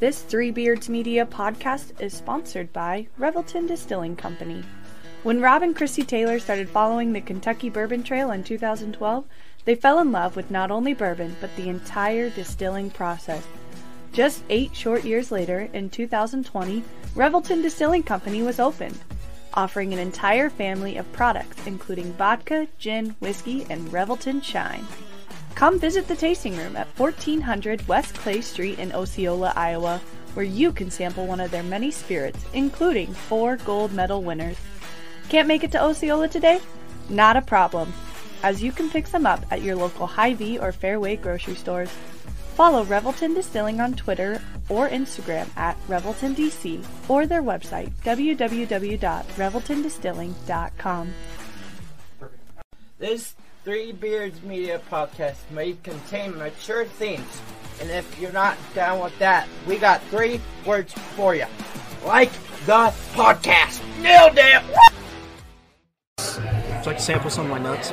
This Three Beards Media podcast is sponsored by Revelton Distilling Company. When Rob and Chrissy Taylor started following the Kentucky Bourbon Trail in 2012, they fell in love with not only bourbon, but the entire distilling process. Just eight short years later, in 2020, Revelton Distilling Company was opened, offering an entire family of products including vodka, gin, whiskey, and Revelton Shine. Come visit the tasting room at 1400 West Clay Street in Osceola, Iowa, where you can sample one of their many spirits, including four gold medal winners. Can't make it to Osceola today? Not a problem, as you can pick some up at your local Hy-Vee or Fairway grocery stores. Follow Revelton Distilling on Twitter or Instagram at ReveltonDC or their website www.reveltondistilling.com. This Three Beards Media podcast may contain mature themes, and if you're not down with that, we got three words for you. Like the podcast. Nailed it! Would you like to sample some of my nuts?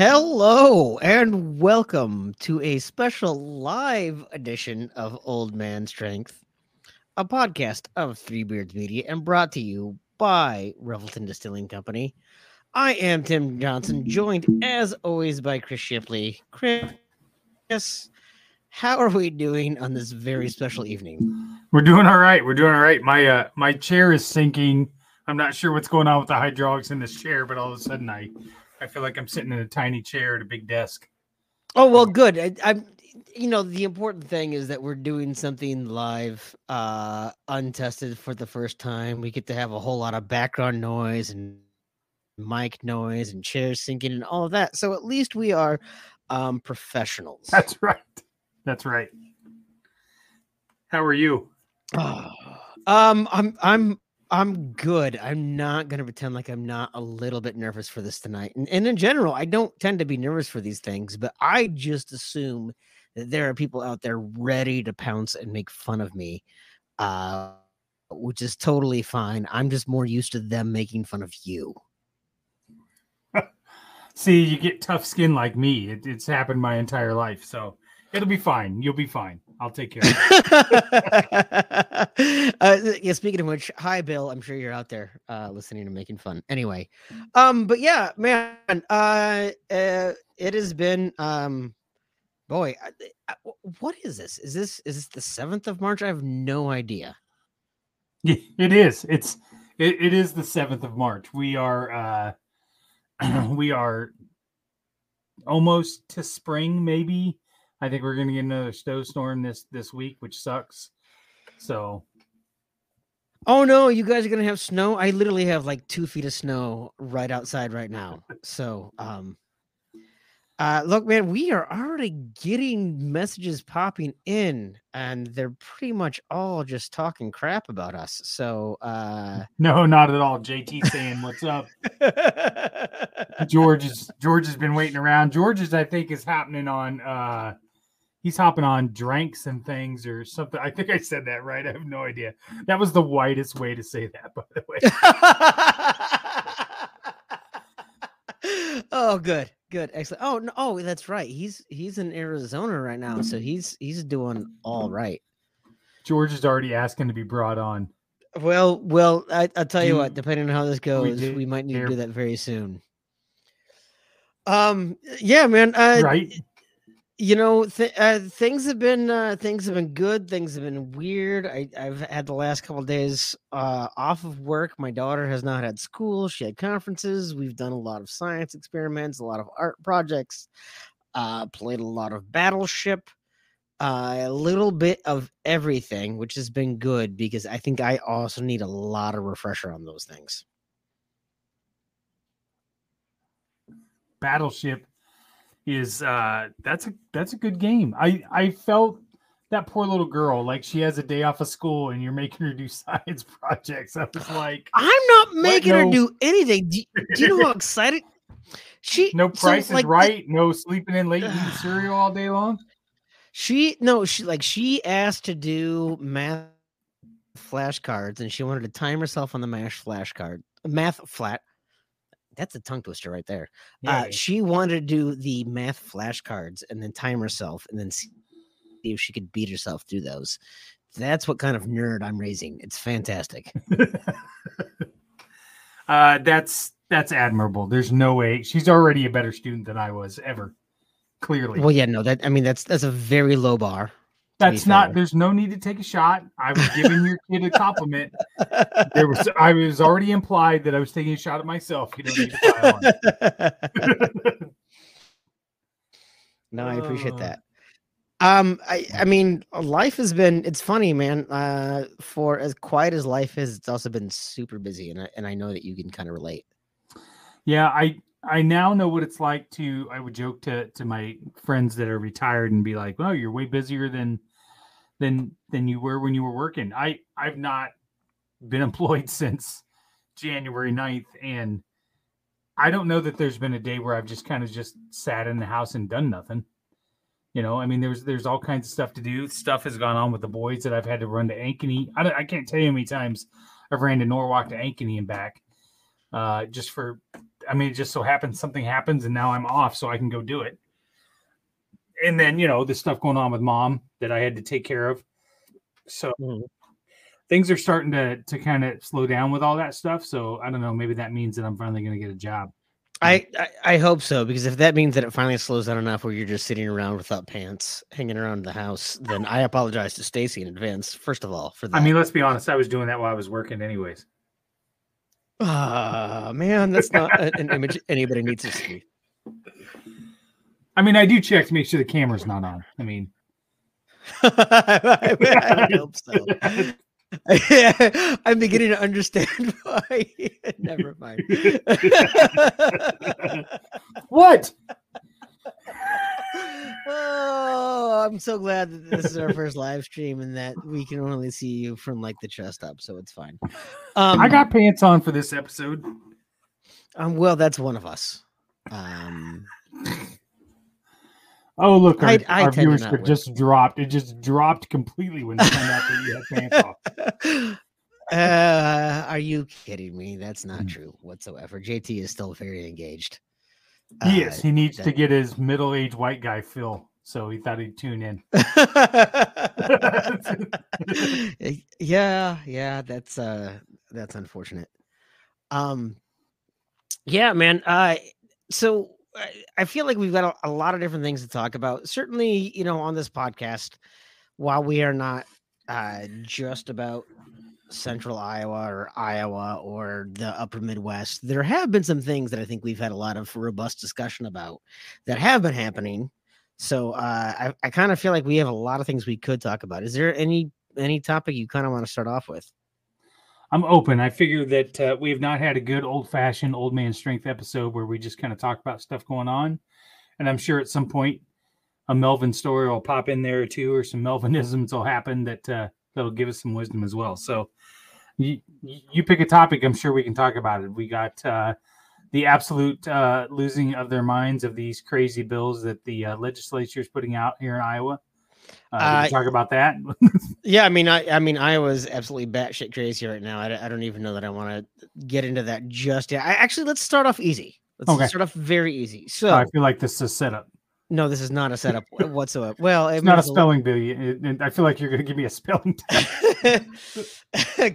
Hello and welcome to a special live edition of Old Man Strength, a podcast of Three Beards Media and brought to you by Revelton Distilling Company. I am Tim Johnson, joined as always by Chris Shipley. Chris, how are we doing on this very special evening? We're doing all right. We're doing all right. My uh my chair is sinking. I'm not sure what's going on with the hydraulics in this chair, but all of a sudden I I feel like I'm sitting in a tiny chair at a big desk. Oh well, good. I, I'm. You know, the important thing is that we're doing something live, uh, untested for the first time. We get to have a whole lot of background noise and mic noise and chairs sinking and all of that. So at least we are um, professionals. That's right. That's right. How are you? um, I'm I'm I'm good. I'm not going to pretend like I'm not a little bit nervous for this tonight. And, and in general, I don't tend to be nervous for these things, but I just assume that there are people out there ready to pounce and make fun of me, uh, which is totally fine. I'm just more used to them making fun of you. See, you get tough skin like me. It, it's happened my entire life. So it'll be fine. You'll be fine. I'll take care of it. uh, yeah, speaking of which, hi Bill. I'm sure you're out there uh, listening and making fun. Anyway, um, but yeah, man, uh, uh it has been um, boy, what is this? Is this is this the seventh of March? I have no idea. Yeah, it is. It's it, it is the seventh of March. We are uh, we are almost to spring, maybe I think we're going to get another snowstorm this this week, which sucks. So, oh no, you guys are going to have snow. I literally have like two feet of snow right outside right now. So, um, uh, look, man, we are already getting messages popping in, and they're pretty much all just talking crap about us. So, uh, no, not at all. JT saying, "What's up?" George is George has been waiting around. George's, I think, is happening on. uh he's hopping on drinks and things or something. I think I said that right. I have no idea. That was the whitest way to say that, by the way. oh, good, good, excellent. Oh, no, oh, that's right. He's he's in Arizona right now, so he's he's doing all right. George is already asking to be brought on. Well, well, I, will tell you what. Depending on how this goes, we, we might need to do that very soon. Um, yeah, man. Uh, right you know th- uh, things have been uh, things have been good things have been weird. I, i've had the last couple days uh, off of work. My daughter has not had school. She had conferences. We've done a lot of science experiments a lot of art projects uh, played a lot of battleship uh, a little bit of everything which has been good because i think i also need a lot of refresher on those things. Battleship is uh that's a that's a good game. I I felt that poor little girl, like she has a day off of school and you're making her do science projects. I was like, I'm not making her no- do anything. Do, do you know how excited she? no so, price is like, the- right, no sleeping in late eating cereal all day long. She no, she like she asked to do math flashcards, and she wanted to time herself on the math flashcard. Math flat. That's a tongue twister right there. Uh, she wanted to do the math flashcards and then time herself, and then see if she could beat herself through those. That's what kind of nerd I'm raising. It's fantastic. uh, that's that's admirable. There's no way she's already a better student than I was ever. Clearly, Well, yeah, no, that I mean that's that's a very low bar. That's not. fair. There's no need to take a shot. I was giving your kid a compliment. There was. I was already implied that I was taking a shot at myself. You don't need to on. no, I appreciate Oh. that. Um, I I mean, life has been it's funny, man. Uh, for as quiet as life is, it's also been super busy, and I and I know that you can kind of relate. Yeah, I I now know what it's like to. I would joke to to my friends that are retired and be like, "Well, you're way busier than than than you were when you were working." I I've not been employed since January 9th and I don't know that there's been a day where I've just kind of just sat in the house and done nothing. You know, I mean, there's there's all kinds of stuff to do. Stuff has gone on with the boys that I've had to run to Ankeny. I, I can't tell you how many times I've ran to Norwalk to Ankeny and back, uh, just for. I mean, it just so happens something happens and now I'm off, so I can go do it. And then you know the stuff going on with mom that I had to take care of. So Mhm. things are starting to to kind of slow down with all that stuff. So I don't know. Maybe that means that I'm finally going to get a job. I, I I hope so because if that means that it finally slows down enough where you're just sitting around without pants, hanging around the house, then I apologize to Stacy in advance. First of all, for that. I mean, let's be honest. I was doing that while I was working, anyways. ah man, that's not an image anybody needs to see. I mean, I do check to make sure the camera's not on. I mean, I, I hope so. I'm beginning to understand why. Never mind. what? oh, I'm so glad that this is our first live stream and that we can only see you from like the chest up, so it's fine. Um, I got pants on for this episode. um, well, that's one of us. Um, Oh, look, our, I- I our tend to not viewership just dropped. It just dropped completely when you found out that you had pants off. uh, are you kidding me? That's not Mm. true whatsoever. JT is still very engaged. He Uh, is. He needs to get his middle-aged white guy feel. So he thought he'd tune in. yeah, yeah, that's uh that's unfortunate. Um yeah, man. Uh so I, feel like we've got a, a lot of different things to talk about. Certainly, you know, on this podcast, while we are not uh just about central Iowa or Iowa or the upper Midwest, there have been some things that I think we've had a lot of robust discussion about that have been happening. So uh, I, I kind of feel like we have a lot of things we could talk about. Is there any any topic you kind of want to start off with? I'm open. I figure that uh, we have not had a good old fashioned old man strength episode where we just kind of talk about stuff going on. And I'm sure at some point a Melvin story will pop in there too, or some Melvinisms will happen that uh, that'll give us some wisdom as well. So you, you pick a topic, I'm sure we can talk about it. We got uh, the absolute uh, losing of their minds of these crazy bills that the uh, legislature is putting out here in Iowa. Uh, Uh, talk about that. Yeah, I mean, I I mean, Iowa's absolutely batshit crazy right now. I, don't- I don't even know that I want to get into that just yet. I, actually, let's start off easy. Let's Okay. start off very easy. So, I feel like this is a setup. no, this is not a setup whatsoever. Well, It's not a spelling bee. I feel like you're going to give me a spelling test.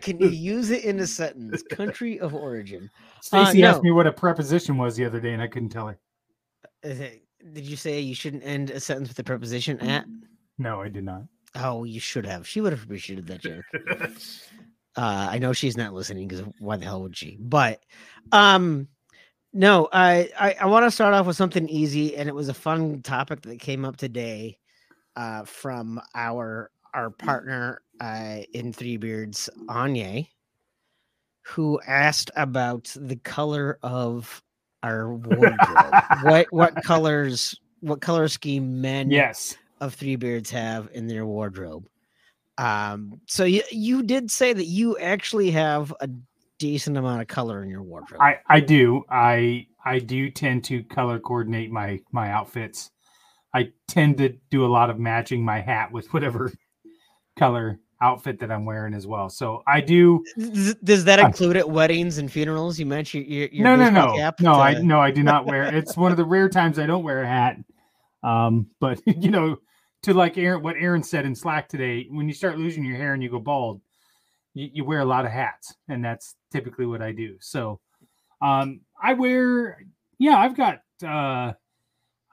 Can you use it in a sentence? Country of origin. Stacy no. asked me what a preposition was the other day, and I couldn't tell her. Did you say you shouldn't end a sentence with a preposition at? No, I did not. Oh, you should have. She would have appreciated that joke. Uh, I know she's not listening because why the hell would she? But um, no, I I, I want to start off with something easy, and it was a fun topic that came up today uh, from our our partner uh, in Three Beards, Anya, who asked about the color of our wardrobe. what what colors? What color scheme men yes. Of Three Beards have in their wardrobe. Um, so you you did say that you actually have a decent amount of color in your wardrobe. I I do. I I do tend to color coordinate my my outfits. I tend to do a lot of matching my hat with whatever color outfit that I'm wearing as well. So I do. Does- that include at weddings and funerals? You mentioned your, your no, no, no, no. I no, I do not wear. It's one of the rare times I don't wear a hat. Um, but you know, to like Aaron, what Aaron said in Slack today, when you start losing your hair and you go bald, you, you wear a lot of hats, and that's typically what I do. So, um, I wear. Yeah, I've got. uh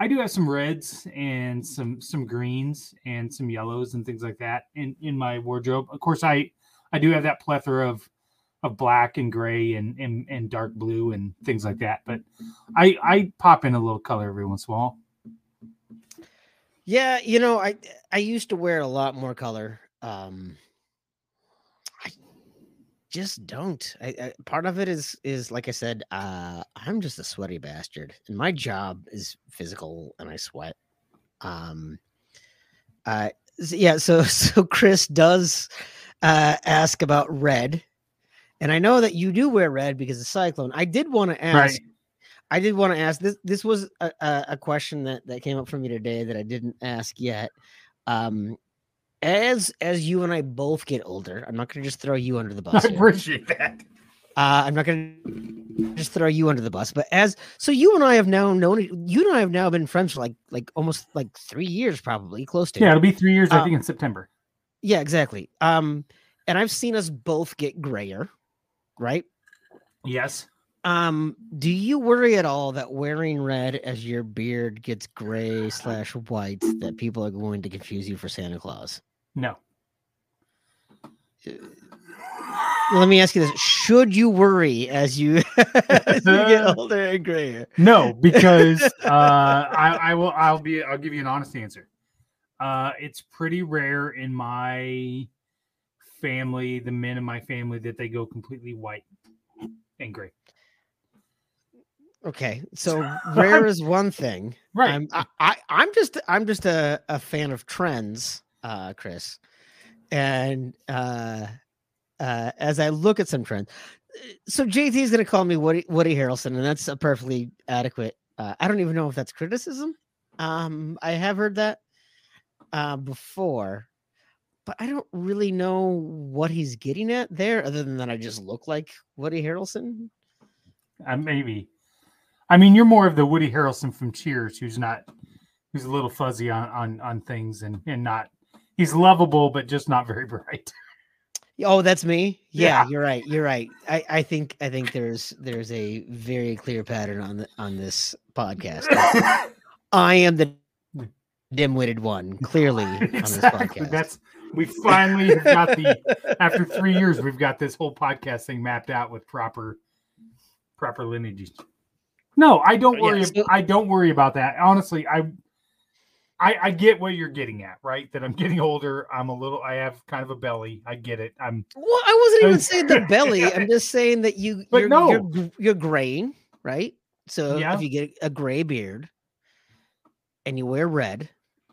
I do have some reds and some some greens and some yellows and things like that in in my wardrobe. Of course, I I do have that plethora of of black and gray and, and and dark blue and things like that. But I I pop in a little color every once in a while. Yeah, you know, I I used to wear a lot more color. Um I just don't. I, I part of it is is like I said, uh I'm just a sweaty bastard. And my job is physical and I sweat. Um uh yeah, so so Chris does uh ask about red. And I know that you do wear red because of Cyclone. I did want to ask Right. I did want to ask this. This was a, a, question that, that came up for me today that I didn't ask yet. Um, as as you and I both get older, I'm not going to just throw you under the bus. I here. appreciate that. Uh, I'm not going to just throw you under the bus. But as so, you and I have now known you and I have now been friends for like like almost like three years, probably close to. Yeah, it'll be three years. I Uh, think in September. yeah, exactly. Um, and I've seen us both get grayer, right? Yes. Um, do you worry at all that wearing red as your beard gets gray slash white that people are going to confuse you for Santa Claus? No. Let me ask you this: Should you worry as you as you get older and grayer? No, because uh, I, I will. I'll be. I'll give you an honest answer. Uh, it's pretty rare in my family, the men in my family, that they go completely white and gray. Okay, so rare is one thing. Right. I'm, I, I, I'm just I'm just a, a fan of trends, uh, Chris, and uh, uh, as I look at some trends, uh, so JT is going to call me Woody Woody Harrelson, and that's a perfectly adequate. Uh, I don't even know if that's criticism. Um, I have heard that uh, before, but I don't really know what he's getting at there, other than that I just look like Woody Harrelson. Uh, maybe. I mean, you're more of the Woody Harrelson from Cheers, who's not, who's a little fuzzy on on on things and and not. He's lovable, but just not very bright. Oh, that's me. Yeah, Yeah. you're right. You're right. I, I think I think there's there's a very clear pattern on the, on this podcast. I am the dim-witted one, clearly on this exactly. podcast. That's we finally have got the after three years we've got this whole podcast thing mapped out with proper proper lineages. No, I don't Yeah, worry. so- I don't worry about that. Honestly, I, I I get what you're getting at, right? That I'm getting older. I'm a little. I have kind of a belly. I get it. I'm well, I wasn't even saying the belly. I'm just saying that you But you're, no. you're you're graying, right? So Yeah. if you get a gray beard and you wear red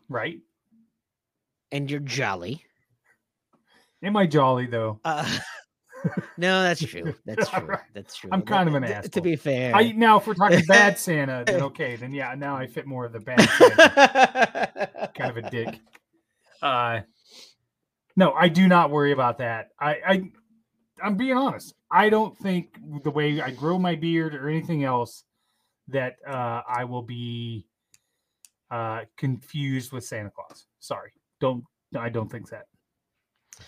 right. and you're jolly. Am I jolly though? Uh, no, that's true. That's true. Alright. That's true. I'm kind of an ass. To be fair, I now if we're talking bad Santa, then okay, then yeah, now I fit more of the bad Santa. kind of a dick. Uh no, I do not worry about that. I, I I'm being honest. I don't think the way I grow my beard or anything else that uh I will be uh confused with Santa Claus. Sorry. Don't I don't think that.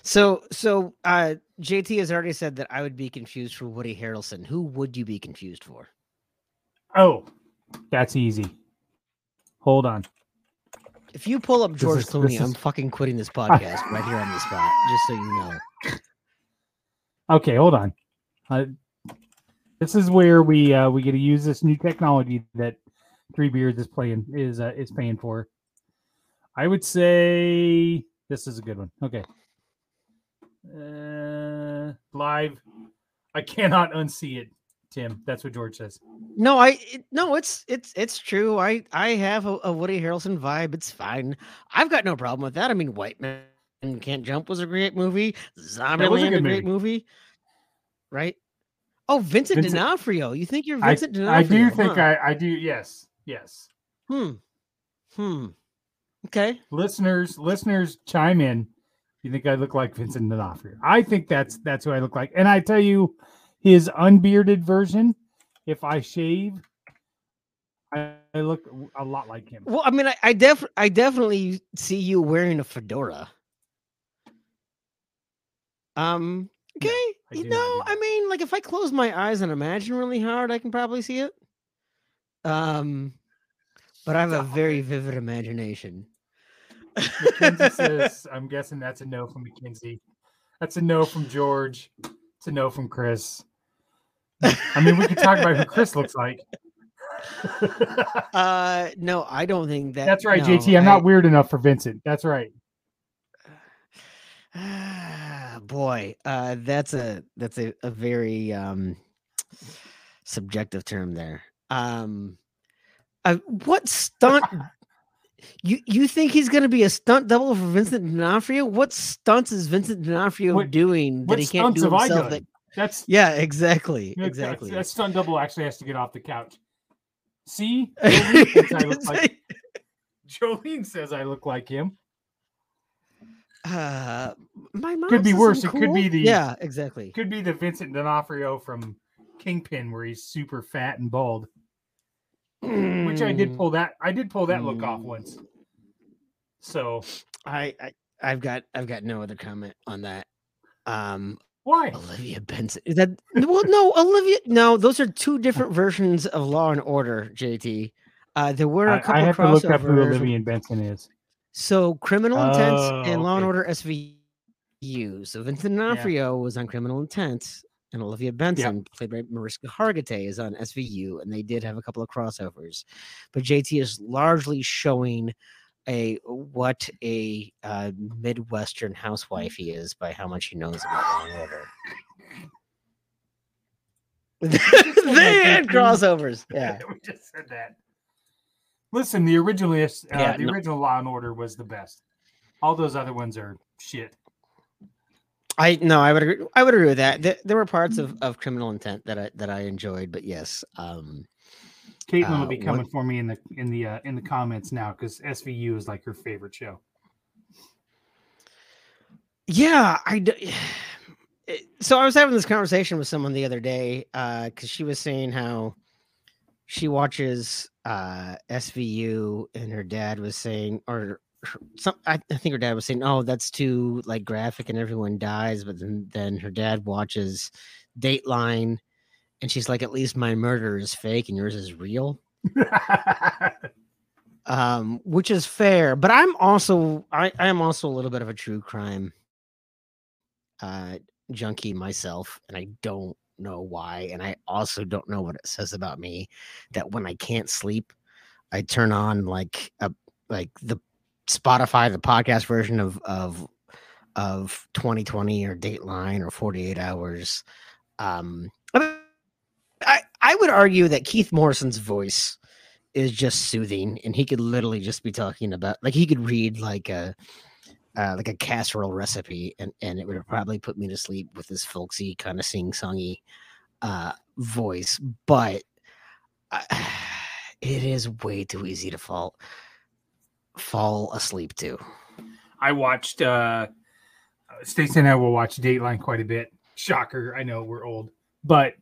So, so uh, JT has already said that I would be confused for Woody Harrelson. Who would you be confused for? Oh, that's easy. Hold on. If you pull up George is- Clooney, I'm fucking quitting this podcast right here on the spot, just so you know. Okay, hold on. Uh, this is where we uh, we get to use this new technology that Three Beards is playing is uh, is paying for. I would say this is a good one. Okay. Uh, live. I cannot unsee it. Tim. That's what George says. No, I it, no, it's it's it's true. I I have a, a Woody Harrelson vibe. It's fine. I've got no problem with that. I mean, White Man Can't Jump was a great movie. Zombieland, a, good great movie. Right? Oh, Vincent, Vincent- D'Onofrio. You think you're I, Vincent I D'Onofrio? do think huh? I, I do. Yes, yes. Hmm. Hmm. Okay. Listeners, listeners, chime in. You think I look like Vincent D'Onofrio? I think that's that's who I look like. And I tell you, his unbearded version, if I shave, I, I look a lot like him. Well, I mean, I, I def I definitely see you wearing a fedora. Um. Okay. I you do know, I mean, like if I close my eyes and imagine really hard, I can probably see it. Um, but I have a very vivid imagination. Mackenzie says, I'm guessing that's a no from Mackenzie. That's a no from George. It's a no from Chris. I mean, we could talk about who Chris looks like. uh, no, I don't think that. That's right, no, JT. I'm I- not weird enough for Vincent. That's right. Ah, boy, uh, that's a that's a, a very um subjective term there. Um, uh, what stunt? you you think he's going to be a stunt double for Vincent D'Onofrio? What stunts is Vincent D'Onofrio What- doing that he can't do himself? That, That's yeah, exactly, that- exactly. That stunt double actually has to get off the couch. See, Jolene like Jolene says I look like him. uh, my mom Could be worse, I'm it could be the- yeah, exactly. Could be the Vincent D'Onofrio from Kingpin, where he's super fat and bald. Which I did Mm. pull that. I did pull that look off Mm. once. So I, I I've got I've got no other comment on that. Um, why? Olivia Benson. Is that well? No, Olivia. No, those are two different versions of Law and Order. JT. Uh, there were a couple I have to look up who. Olivia Benson is. So Criminal Intent Oh, and Law and okay. Order SVU. So Vincent D'Onofrio was on Criminal Intent, and Olivia Benson, played by Mariska Hargitay, is on SVU, and they did have a couple of crossovers. But JT is largely showing a what a uh, Midwestern housewife he is by how much he knows about Law and Order. they had crossovers. Yeah. we just said that. Listen, the original is uh, Yeah, the no- original Law and Order was the best. All those other ones are shit. I no, I would agree. I would agree with that. There, there were parts of, of Criminal Intent that I that I enjoyed, but yes, um, Caitlin Uh, will be one- coming for me in the in the uh, in the comments now because SVU is like her favorite show. yeah, I. d- it- So I was having this conversation with someone the other day because she was saying how she watches uh, SVU, and her dad was saying, or some, I, I think her dad was saying, "Oh, that's too like graphic, and everyone dies." But then, then her dad watches Dateline, and she's like, "At least my murder is fake, and yours is real." um, which is fair. But I'm also I, I am also a little bit of a true crime uh junkie myself, and I don't know why. And I also don't know what it says about me that when I can't sleep, I turn on like a like the Spotify, the podcast version of of of 2020 or Dateline or 48 Hours. Um, I, I would argue that Keith Morrison's voice is just soothing, and he could literally just be talking about like he could read like a uh, like a casserole recipe, and and it would probably put me to sleep with his folksy kind of sing songy uh, voice. But I, it is way too easy to fall fall asleep to. I watched uh Stacey and I will watch Dateline quite a bit. Shocker, I know we're old, but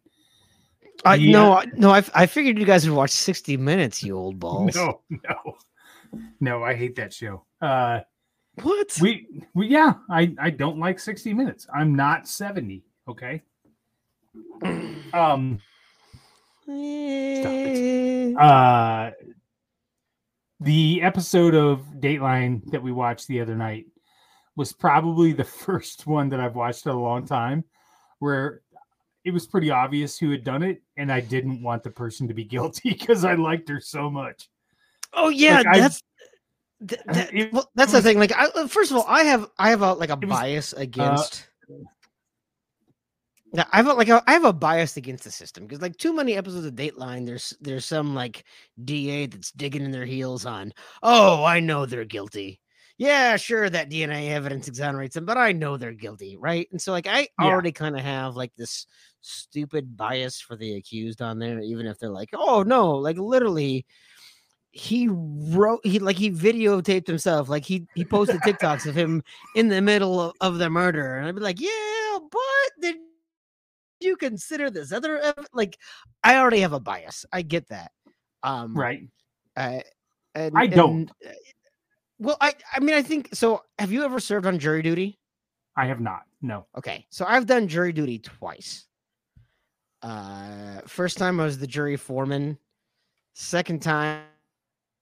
I Yeah. no, I- no, I, I figured you guys would watch sixty minutes, you old balls. no, no, no, I hate that show. Uh What? we we yeah, I I don't like 60 minutes. I'm not 70, okay? Um Eh, uh the episode of Dateline that we watched the other night was probably the first one that I've watched in a long time where it was pretty obvious who had done it and I didn't want the person to be guilty because I liked her so much. oh yeah, like, I- that's th- uh, that- it well, that's the thing. Like, I, uh, first of all, I have I have a like a It was, bias against. Yeah, I felt like I I have a bias against the system because like too many episodes of Dateline, there's there's some like DA that's digging in their heels on. Oh, I know they're guilty. Yeah, sure, that DNA evidence exonerates them, but I know they're guilty, right? And so like I Yeah. already kind of have like this stupid bias for the accused on there, even if they're like, oh no, like literally. He wrote he like he videotaped himself like he he posted TikToks of him in the middle of, of the murder and I'd be like yeah but consider this other ev-" like i already have a bias i get that um Right. uh, and, I don't. and, uh, well i i mean i think so have you ever served on jury duty I have not. No. okay so i've done jury duty twice uh first time i was the jury foreman second time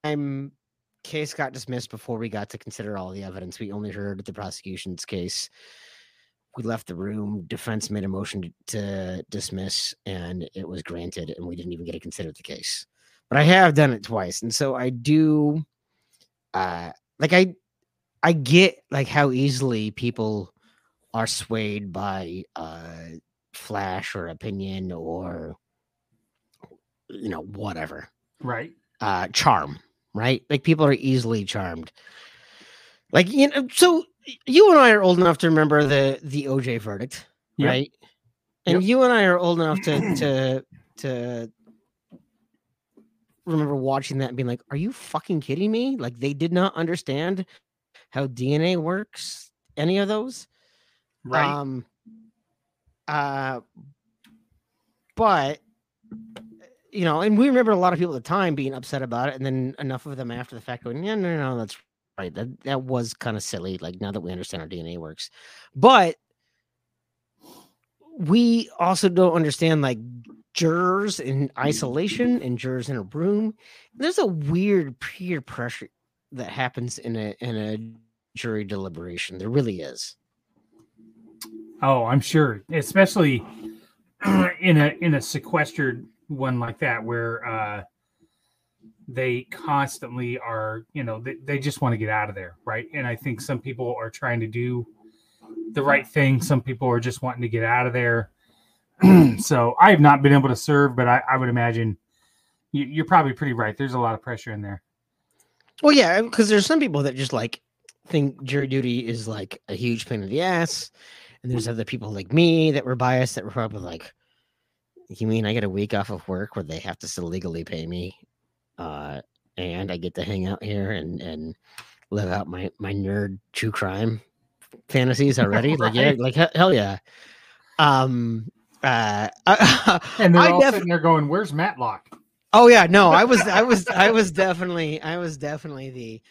I'm case got dismissed before we got to consider all the evidence we only heard the prosecution's case we left the room defense made a motion to, dismiss and it was granted and we didn't even get to consider the case. But i have done it twice and so i do uh like i i get like how easily people are swayed by uh flash or opinion or you know whatever. Right. uh charm right? Like people are easily charmed. Like you know so you and i are old enough to remember the the oj verdict Yep. right and Yep. you and i are old enough to to to remember watching that and being like are you fucking kidding me like they did not understand how dna works any of those Right. um uh but you know, and we remember a lot of people at the time being upset about it, and then enough of them after the fact going, Yeah, no, no, no, that's right. That that was kind of silly. Like now that we understand how DNA works. But we also don't understand like jurors in isolation and jurors in a room. There's a weird peer pressure that happens in a in a jury deliberation. There really is. Oh, I'm sure, especially in a in a sequestered one like that, where uh, they constantly are, you know, they, they just want to get out of there, right? And I think some people are trying to do the right thing. Some people are just wanting to get out of there. so I have not been able to serve, but I, I would imagine you, you're probably pretty right. There's a lot of pressure in there. Well, yeah, because there's some people that just like think jury duty is like a huge pain in the ass, and there's other people like me that were biased that were probably like, "You mean I get a week off of work where they have to still legally pay me, uh, and I get to hang out here and and live out my my nerd true crime fantasies already? Like, yeah, like he- hell yeah." Um. Uh. And they're I all def- sitting there going, "Where's Matlock?" Oh yeah, no, I was I was I was definitely I was definitely the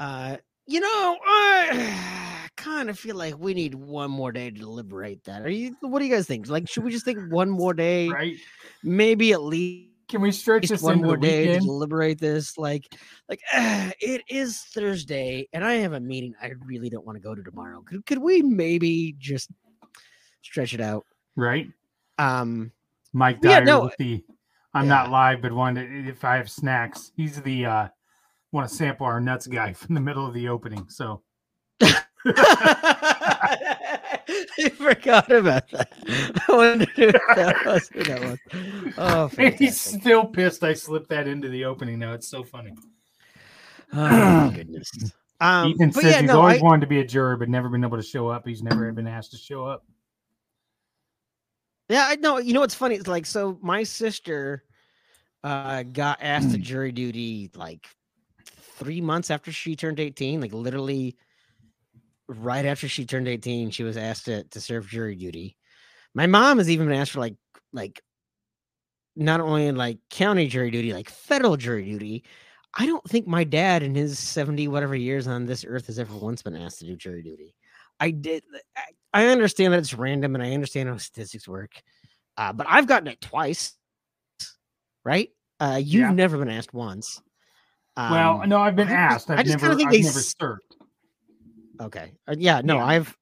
uh you know, I kind of feel like we need one more day to deliberate that. Are you what do you guys think? Like should we just think one more day? Right? Maybe at least Can we stretch this one more day to deliberate this like like ah, it is Thursday and I have a meeting I really don't want to go to tomorrow. Could could we maybe just stretch it out? Right? Um Mike Yeah, Dyer no, with the I'm yeah. not live, but one if I have snacks, he's the uh want to sample our nuts guy from the middle of the opening. So I forgot about that. I wondered who that was. Who that was. Oh, and he's still pissed I slipped that into the opening now. It's so funny. Oh, goodness. Um, Ethan says yeah, he's no, always I, wanted to be a juror, but never been able to show up. He's never been asked to show up. yeah, I know. You know what's funny? It's like so. My sister uh, got asked to jury duty like three months after she turned eighteen. Like literally, right after she turned eighteen, she was asked to to serve jury duty. My mom has even been asked for like like not only in like county jury duty, like federal jury duty. I don't think my dad in his 70 whatever years on this earth has ever once been asked to do jury duty. I did I, I understand that it's random and I understand how statistics work. Uh, but I've gotten it twice. Right? Uh, you've Yeah. never been asked once. well, Um, no, I've been asked. I I've just never, kinda think I've they never served. Okay. Uh, yeah, no, Yeah. I've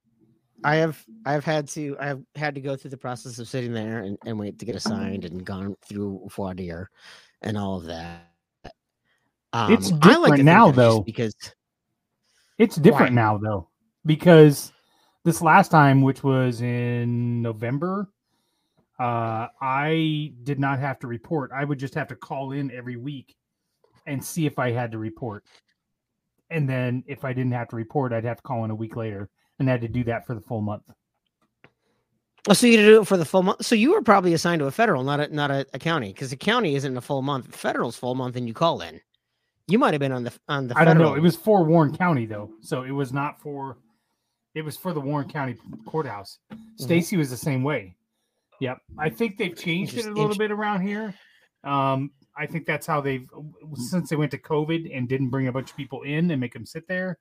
I have I've had to I've had to go through the process of sitting there and, and wait to get assigned and gone through voir dire and all of that. Um, It's I like different now, that it's just though. because It's different Why? now though, because this last time, which was in November, uh, I did not have to report. I would just have to call in every week and see if I had to report. And then if I didn't have to report, I'd have to call in a week later and I had to do that for the full month. Oh, so you do it for the full month. So you were probably assigned to a federal, not a not a, a county, because the county isn't a full month. Federal's full month, and you call in. You might have been on the on the. I don't know. It was for Warren County though, so it was not for. It was for the Warren County courthouse. Stacy was the same way. Yep, I think they've changed it a little bit around here. Um, I think that's how they've since they went to COVID and didn't bring a bunch of people in and make them sit there.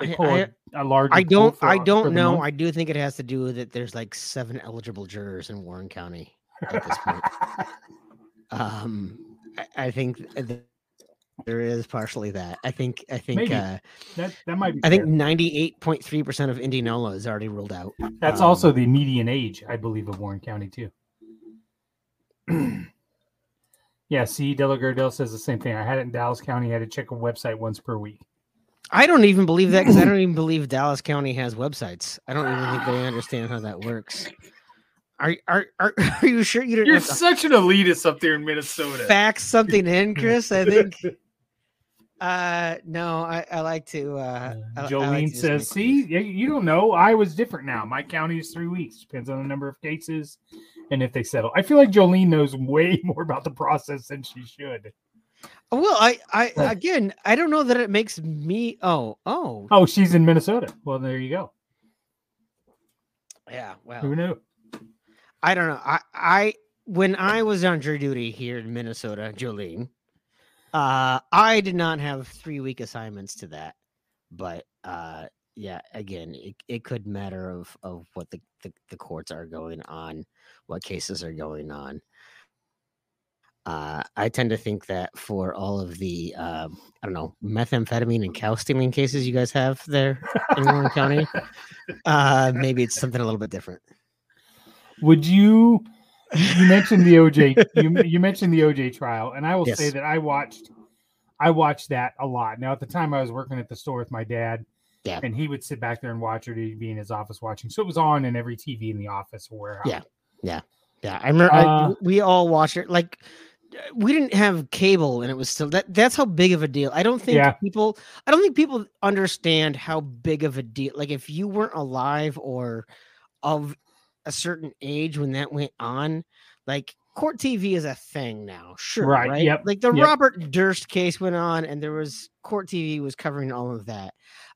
They I- pull I- a a larger. I don't. for- I don't know. I do think it has to do with it. There's like seven eligible jurors in Warren County at this point. um, I, I think there is partially that. I think. I think. Uh, that that might be. I think ninety eight point three percent of Indianola is already ruled out. that's um, also the median age, I believe, of Warren County too. yeah, see, Delagardelle says the same thing. I had it in Dallas County. I had to check a website once per week. I don't even believe that because I don't even believe Dallas County has websites. I don't even think they understand how that works. Are are are, are you sure you don't You're such an elitist up there in Minnesota. fax something in, Chris? I think. Uh, no, I, I like to. Uh, I- I like to Jolene says, "See, you don't know. I was different now. My county is three weeks. Depends on the number of cases and if they settle. I feel like Jolene knows way more about the process than she should. Well, I, I again, I don't know that it makes me. Oh, oh, Oh, she's in Minnesota. Well, there you go. yeah. Well, Who knew? I don't know. I, I when I was on jury duty here in Minnesota, Jolene, uh, I did not have three week assignments to that, but uh, yeah, again, it, it could matter of of what the, the the courts are going on, what cases are going on. Uh, I tend to think that for all of the uh, I don't know methamphetamine and cow stealing cases you guys have there in Warren County, uh, maybe it's something a little bit different. Would you? You mentioned the OJ. You you mentioned the OJ trial, and I will say that I watched. I watched that a lot. Now, at the time, I was working at the store with my dad, Yeah. and he would sit back there and watch, or he'd be in his office watching. So it was on in every TV in the office or warehouse. Yeah. Yeah, yeah. I remember. I- Uh, we all watched it. Like, we didn't have cable, and it was still that. That's how big of a deal. I don't think Yeah. people. I don't think people understand how big of a deal. Like, if you weren't alive or of a certain age when that went on, like court TV is a thing now. Sure, Right, right? yep, Like the yep. Robert Durst case went on, and there was court TV was covering all of that.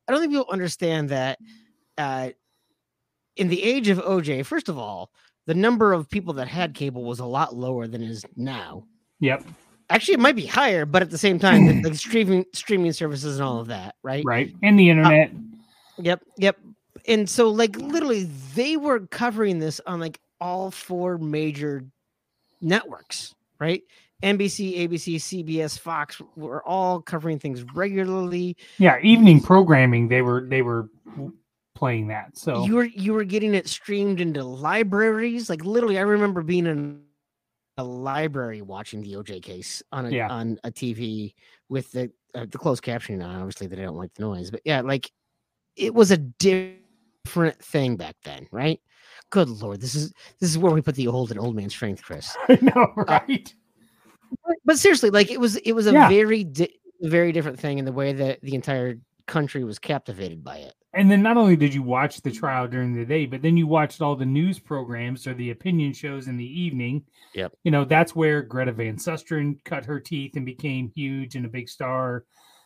I don't think people understand that. Uh, in the age of OJ, first of all, the number of people that had cable was a lot lower than is now. Yep. Actually, it might be higher, but at the same time, the, the streaming streaming services and all of that, right? Right. And the internet. Uh, yep, yep. And so, like, literally, they were covering this on like all four major networks, right? NBC, ABC, CBS, Fox were all covering things regularly. yeah. Evening programming. They were they were playing that. So You were you were getting it streamed into libraries. Like literally, I remember being in a library watching the OJ case on a Yeah. on a TV with the uh, the closed captioning on. Obviously, they don't like the noise, but yeah, like it was a different thing back then, right? Good lord, this is this is where we put the old and old man strength, Chris. I know, right? But, but seriously, like it was it was a Yeah. very di- very different thing in the way that the entire country was captivated by it. And then not only did you watch the mm-hmm. trial during the day, but then you watched all the news programs or the opinion shows in the evening. Yep. You know, that's where Greta Van Susteren cut her teeth and became huge and a big star.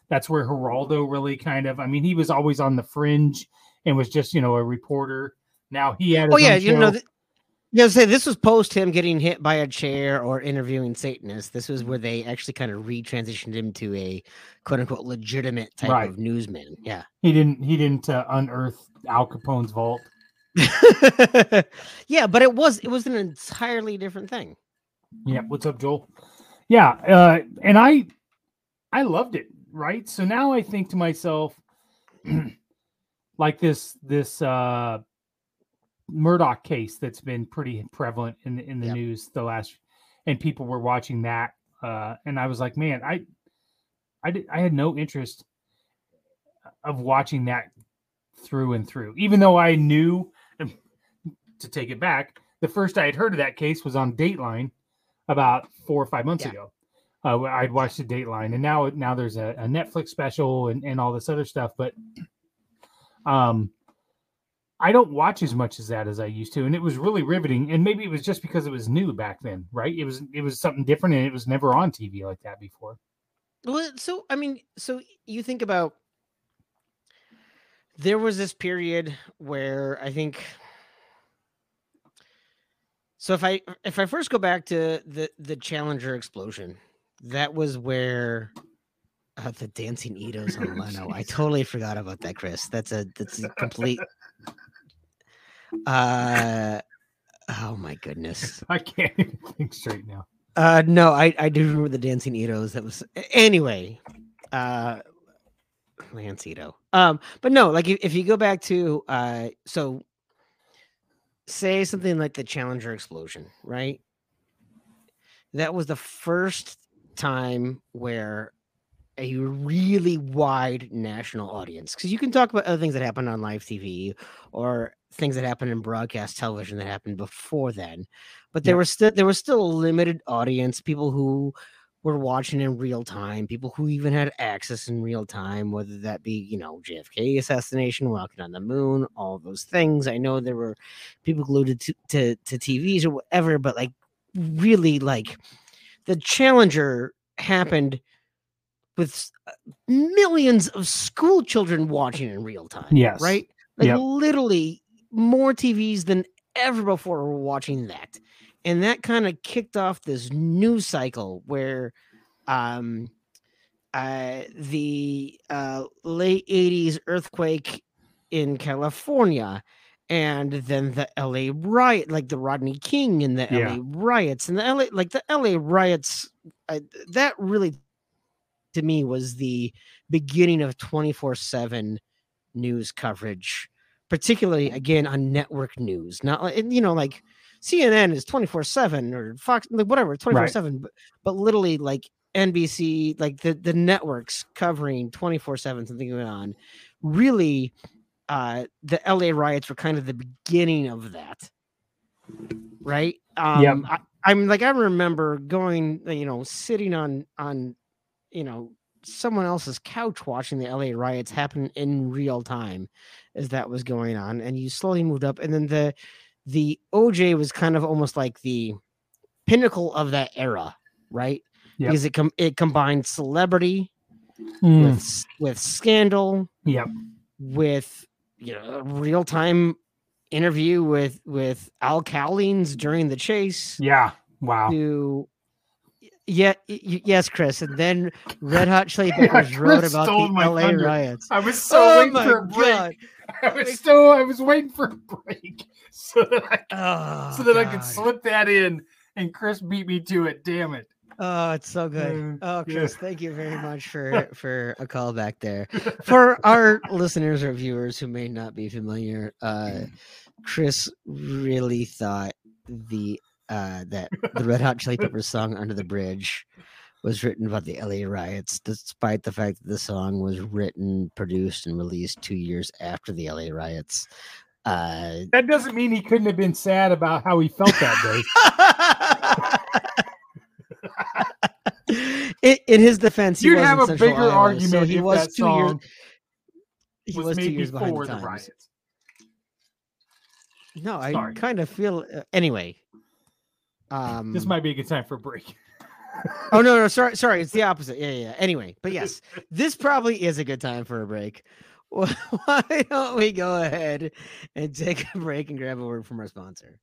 That's where mm-hmm. Geraldo really kind of, I mean, he was always on the fringe and was just, you know, a reporter. Now he had Oh yeah, you know, th- yeah. Say this was post him getting hit by a chair or interviewing Satanists. This was where they actually kind of retransitioned him to a quote unquote legitimate type Right. of newsman. Yeah. he didn't he didn't uh, unearth Al Capone's vault. yeah, but it was it was an entirely different thing. Yeah, what's up, Joel? Yeah, uh, and I I loved it, right? So now I think to myself, like this this uh Murdaugh case that's been pretty prevalent in the in the Yep. news the last and people were watching that uh and I was like, man, I I did I had no interest of watching that through and through, even though I knew to take it back the first I had heard of that case was on Dateline about four or five months Yeah. ago. Uh, I'd watched the Dateline, and now now there's a, a Netflix special and, and all this other stuff. But um, I don't watch as much as that as I used to, and it was really riveting. And maybe it was just because it was new back then, right? It was it was something different, and it was never on TV like that before. Well, so I mean, so you think about there was this period where I think so if I if I first go back to the the Challenger explosion, that was where uh, the dancing Itos on Leno. I totally forgot about that, Chris. That's a that's a complete uh oh my goodness. I can't even think straight now. Uh, no, I I do remember the dancing Itos. That was anyway. Uh, Lance Ito. Um, but no, like if, if you go back to uh, so say something like the Challenger explosion, right? That was the first time where a really wide national audience because you can talk about other things that happened on live TV or things that happened in broadcast television that happened before then but there Yeah. was still there was still a limited audience people who were watching in real time people who even had access in real time whether that be you know jfk assassination walking on the moon all those things i know there were people glued to, to to tvs or whatever but like really like the challenger happened with uh, millions of school children watching in real time Yes. right like Yep. literally more tvs than ever before were watching that and that kind of kicked off this news cycle where um uh the uh late 80s earthquake in california and then the LA riot, like the Rodney King and the Yeah. LA riots, and the LA, like the LA riots, uh, that really, to me, was the beginning of 24 7 news coverage, particularly again on network news. Not like, you know, like CNN is 24 7 or Fox, like whatever, 24 7, but, but literally like NBC, like the, the networks covering 24 7, something going on, really uh the LA riots were kind of the beginning of that. Right? Um I, I'm like I remember going, you know, sitting on on you know someone else's couch watching the LA riots happen in real time as that was going on and you slowly moved up and then the the OJ was kind of almost like the pinnacle of that era, right? Yep. Because it com- it combined celebrity Mm, with with scandal Yep. with you know real time interview with with Al Cowlings during the chase Yeah. Wow. to yeah yes Chris and then Red Hot Chili Yeah, Peppers wrote about the LA thunder. riots. I was so oh waiting for a break. god! I was so I was waiting for a break so that I Oh, so that I could God. slip that in, and Chris beat me to it. Damn it! Oh, it's so good. Mm, Oh, yeah. Chris, thank you very much for for a call back there. For our listeners or viewers who may not be familiar, uh, Chris really thought the uh, that the Red Hot Chili Peppers song "Under the Bridge" was written about the LA riots, despite the fact that the song was written, produced, and released two years after the LA riots. Uh, That doesn't mean he couldn't have been sad about how he felt that day. in, in his defense, he You'd was have a bigger Iowa, argument so he if was that two years. He was, was, two years behind before the the, times. riots. No, I Sorry. kind of feel uh, anyway. Um, This might be a good time for a break. oh no, no, sorry, sorry, it's the opposite. Yeah, yeah. yeah. Anyway, but yes, this probably is a good time for a break. Why don't we go ahead and take a break and grab a word from our sponsor?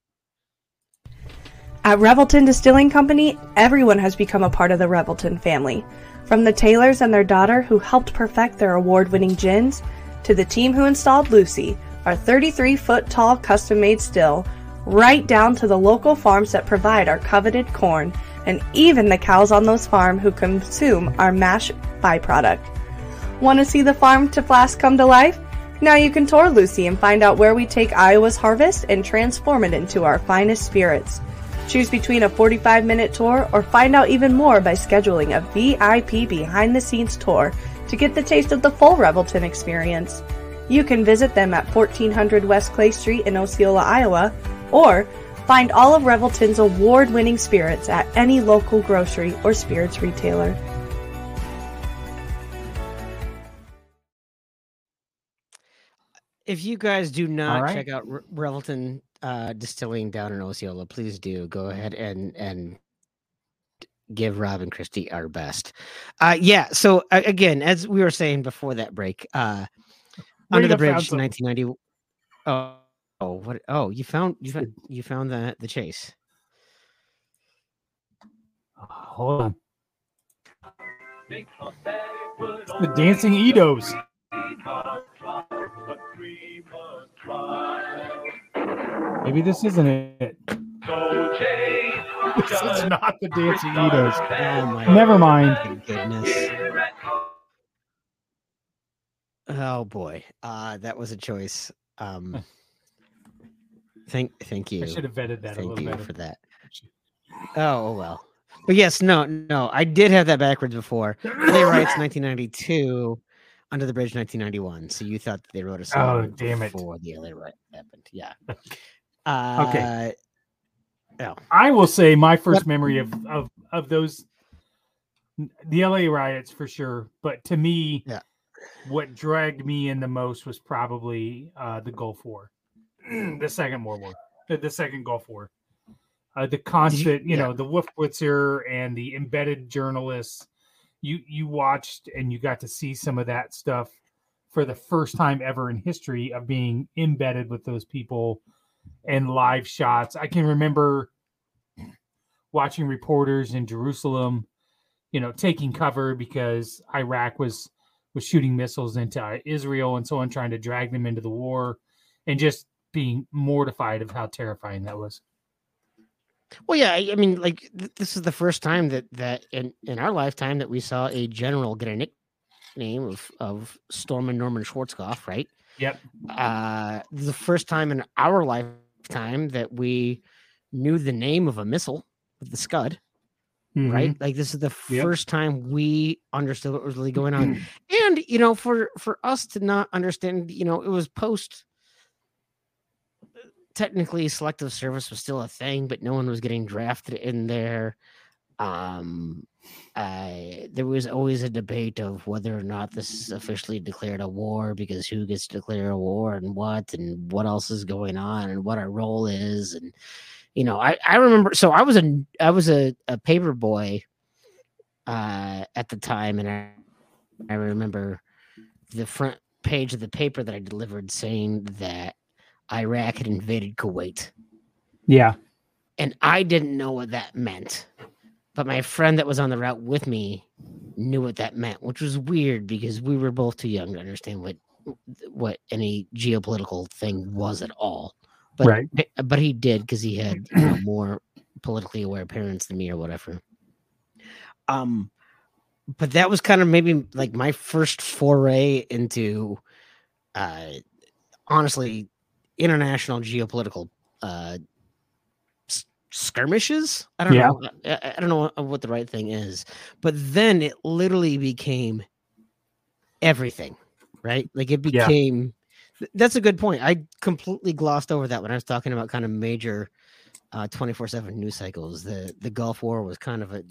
At Revelton Distilling Company, everyone has become a part of the Revelton family. From the Taylors and their daughter who helped perfect their award winning gins, to the team who installed Lucy, our 33 foot tall custom made still, right down to the local farms that provide our coveted corn, and even the cows on those farms who consume our mash byproduct. Want to see the farm to flask come to life? Now you can tour Lucy and find out where we take Iowa's harvest and transform it into our finest spirits. Choose between a 45 minute tour or find out even more by scheduling a VIP behind the scenes tour to get the taste of the full Revelton experience. You can visit them at 1400 West Clay Street in Osceola, Iowa, or Find all of Revelton's award winning spirits at any local grocery or spirits retailer. If you guys do not right. check out Re- Revelton uh, Distilling down in Osceola, please do go ahead and and give Rob and Christy our best. Uh, yeah. So uh, again, as we were saying before that break, uh, under the bridge, some- 1990. Oh, oh, what? Oh, you found you found you found the the chase. Hold on. The dancing Itos. Maybe this isn't it. This is not the dancing Itos. Oh my. Never mind. Thank goodness. Oh boy, uh, that was a choice. Um, thank, thank you, I should have vetted that a thank little you better. for that. Oh oh, well, but yes, no, no, I did have that backwards before. LA riots 1992, Under the Bridge 1991. So you thought that they wrote a song Oh, damn it. before the LA riot happened? Yeah. Uh, oh, I will say my first memory of of of those the LA riots for sure, but to me, Yeah. what dragged me in the most was probably uh, the Gulf War, the second World War, the, second Gulf War, uh, the constant, you yeah. know, the Wolf Blitzer and the embedded journalists. You you watched and you got to see some of that stuff for the first time ever in history of being embedded with those people and live shots. I can remember watching reporters in Jerusalem, you know, taking cover because Iraq was was shooting missiles into Israel and so on, trying to drag them into the war, and just being mortified of how terrifying that was. well, yeah. I, I mean, like th- this is the first time that that in in our lifetime that we saw a general get a nickname of of Stormin Norman Schwarzkopf, right? Yep. uh the first time in our lifetime that we knew the name of a missile the scud right like this is the Yep. first time we understood what was really going on and you know for for us to not understand you know it was post technically selective service was still a thing but no one was getting drafted in there. Um uh, there was always a debate of whether or not this is officially declared a war because who gets to declare a war and what and what else is going on and what our role is and you know i i remember so i was a i was a, a paper boy uh at the time and i i remember the front page of the paper that i delivered saying that iraq had invaded kuwait Yeah. and I didn't know what that meant. But my friend that was on the route with me knew what that meant, which was weird because we were both too young to understand what what any geopolitical thing was at all. But Right. but he did because he had you know, more politically aware parents than me or whatever. Um, but that was kind of maybe like my first foray into, uh, honestly, international geopolitical uh skirmishes. I don't Yeah. know. I, I don't know what- the right thing is, but then it literally became everything, right? Like it Yeah. became. th- That's a good point. I completely glossed over that when I was talking about kind of major uh 24/7 news cycles. The the Gulf War was kind of a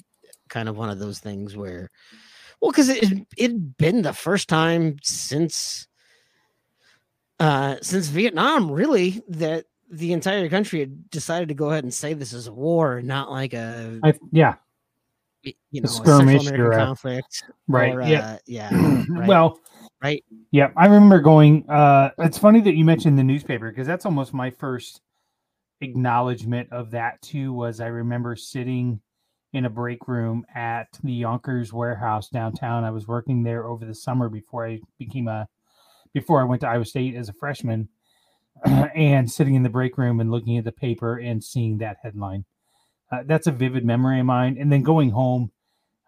kind of one of those things where well cuz it it'd been the first time since uh since Vietnam really that the entire country had decided to go ahead and say this is a war not like a I, yeah. you know a skirmish Central or a- conflict Right. or, yeah. uh, yeah right, Well, right Yeah, I remember going. Uh, it's funny that you mentioned the newspaper because that's almost my first acknowledgement of that too. Was I remember sitting in a break room at the Younkers warehouse downtown. I was working there over the summer before I became a before I went to Iowa State as a freshman, and sitting in the break room and looking at the paper and seeing that headline. Uh, that's a vivid memory of mine. And then going home,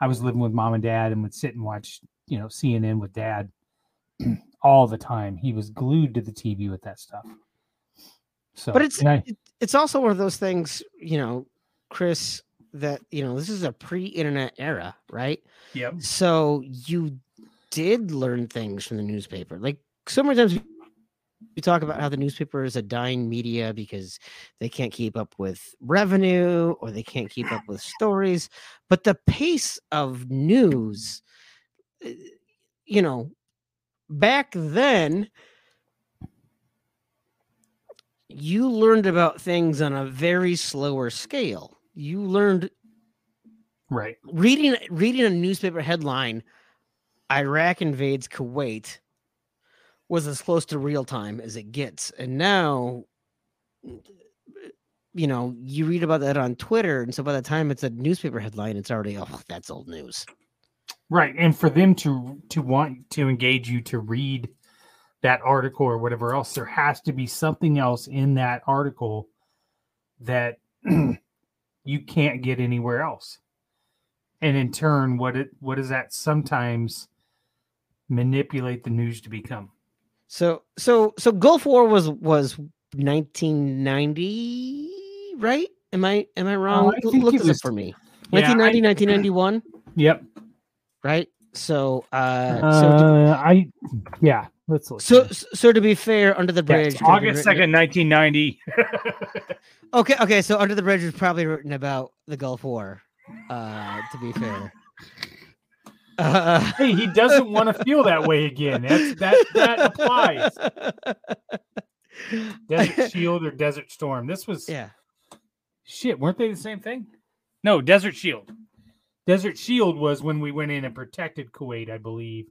I was living with mom and dad and would sit and watch, you know, CNN with dad all the time. He was glued to the TV with that stuff. So, but it's I- it's also one of those things you know chris that you know this is a pre-internet era right yep, so you did learn things from the newspaper like so many times we talk about how the newspaper is a dying media because they can't keep up with revenue or they can't keep up with stories, but the pace of news, eh, you know, back then you learned about things on a very slower scale. You learned Right. reading reading a newspaper headline Iraq invades Kuwait was as close to real time as it gets. And now you know, you read about that on Twitter and so by the time it's a newspaper headline it's already oh that's old news. Right. And for them to to want to engage you to read that article or whatever else, there has to be something else in that article that you can't get anywhere else. And in turn, what it what does that sometimes manipulate the news to become? So so so Gulf War was was 1990, right? Am I am I wrong? Oh, I Look this up was- for me. Yeah, I- 1990, 1991, Yep. right? So uh, so to, Uh, I yeah. Let's look. so here. so to be fair, Under the Bridge. it's could have been August second, nineteen ninety. Okay, okay. So Under the Bridge was probably written about the Gulf War. Uh, to be fair. Uh, hey, he doesn't want to feel that way again. That's that that applies. Desert Shield or Desert Storm. This was yeah. shit. Weren't they the same thing? No, Desert Shield. Desert Shield was when we went in and protected Kuwait, I believe.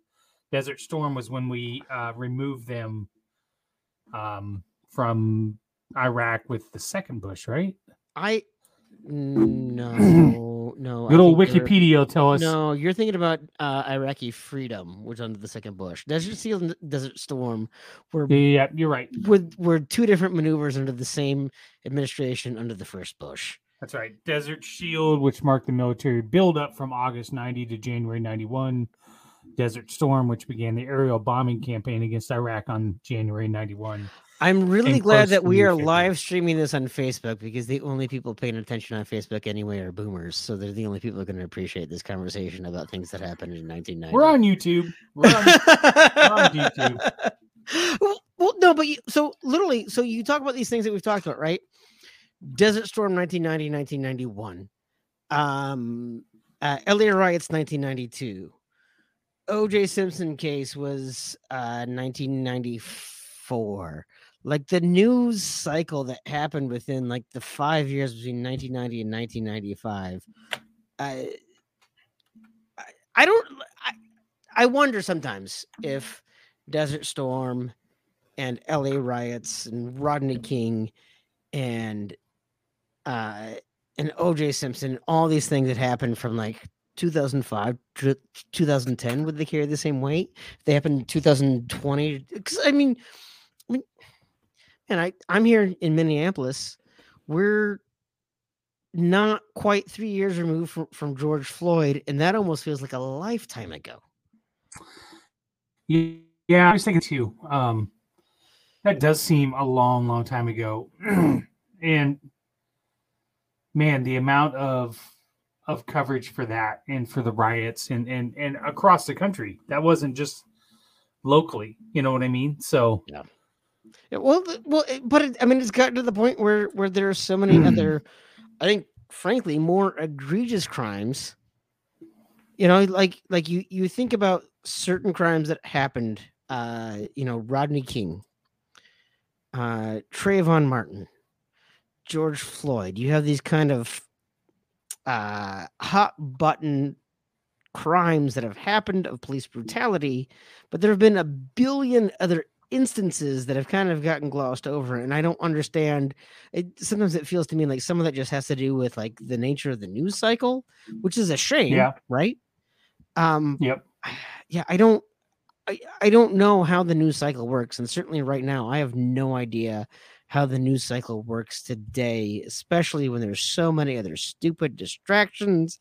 Desert Storm was when we uh, removed them um, from Iraq with the second Bush, right? I no no. Good old Wikipedia will tell us. No, you're thinking about uh, Iraqi freedom, which under the second Bush. Desert Shield and Desert Storm were Yeah, yeah, you're right. were, were two different maneuvers under the same administration under the first Bush. That's right. Desert Shield, which marked the military buildup from August 90 to January 91. Desert Storm, which began the aerial bombing campaign against Iraq on January 91. I'm really glad that we are live streaming this on Facebook because the only people paying attention on Facebook anyway are boomers. So they're the only people who are going to appreciate this conversation about things that happened in 1990. We're on YouTube. We're on, on YouTube. well, well, no, but you, so literally, so you talk about these things that we've talked about, right? Desert Storm 1990, 1991. Um, uh, LA riots 1992. OJ Simpson case was uh 1994. Like the news cycle that happened within like the five years between 1990 and 1995. I, I, don't. I, I wonder sometimes if Desert Storm and LA riots and Rodney King and uh and OJ Simpson, all these things that happened from like 2005 to 2010 would they carry the same weight? If they happened in 2020 cuz I mean I mean and I I'm here in Minneapolis. We're not quite 3 years removed from, from George Floyd and that almost feels like a lifetime ago. Yeah, I was thinking too. Um, that does seem a long, long time ago. and man, the amount of of coverage for that and for the riots and and and across the country. That wasn't just locally. You know what I mean? So Yeah, well, well, but it, I mean, it's gotten to the point where where there are so many other, I think, frankly, more egregious crimes. You know, like like you you think about certain crimes that happened. Uh, you know, Rodney King, uh, Trayvon Martin, George Floyd. You have these kind of uh, hot button crimes that have happened of police brutality, but there have been a billion other instances that have kind of gotten glossed over and i don't understand it sometimes it feels to me like some of that just has to do with like the nature of the news cycle which is a shame Yeah. right um yep. yeah i don't I, I don't know how the news cycle works and certainly right now i have no idea how the news cycle works today especially when there's so many other stupid distractions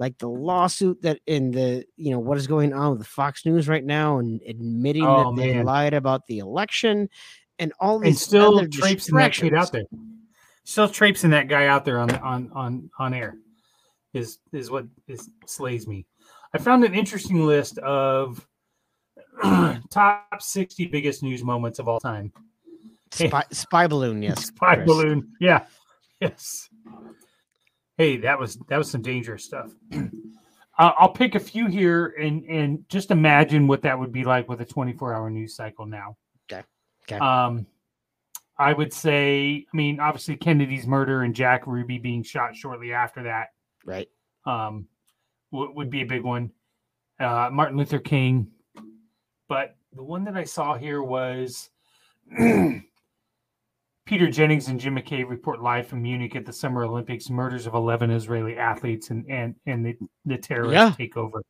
like the lawsuit that in the you know what is going on with fox news right now and admitting Oh, that they lied about the election and all these And still other traipsing that kid out there. Still traipsing that guy out there on on on on air is is what is slays me. I found an interesting list of top 60 biggest news moments of all time. Spy, spy balloon, yes. spy Chris. balloon. Yeah. Yes. Hey, that was that was some dangerous stuff. uh, I'll pick a few here and and just imagine what that would be like with a 24 hour news cycle now. Okay. Okay. Um, I would say, I mean, obviously Kennedy's murder and Jack Ruby being shot shortly after that Right. um, w- would be a big one. Uh, Martin Luther King, but the one that I saw here was Peter Jennings and Jim McKay report live from Munich at the Summer Olympics murders of eleven Israeli athletes and and and the the terrorist Yeah. takeover.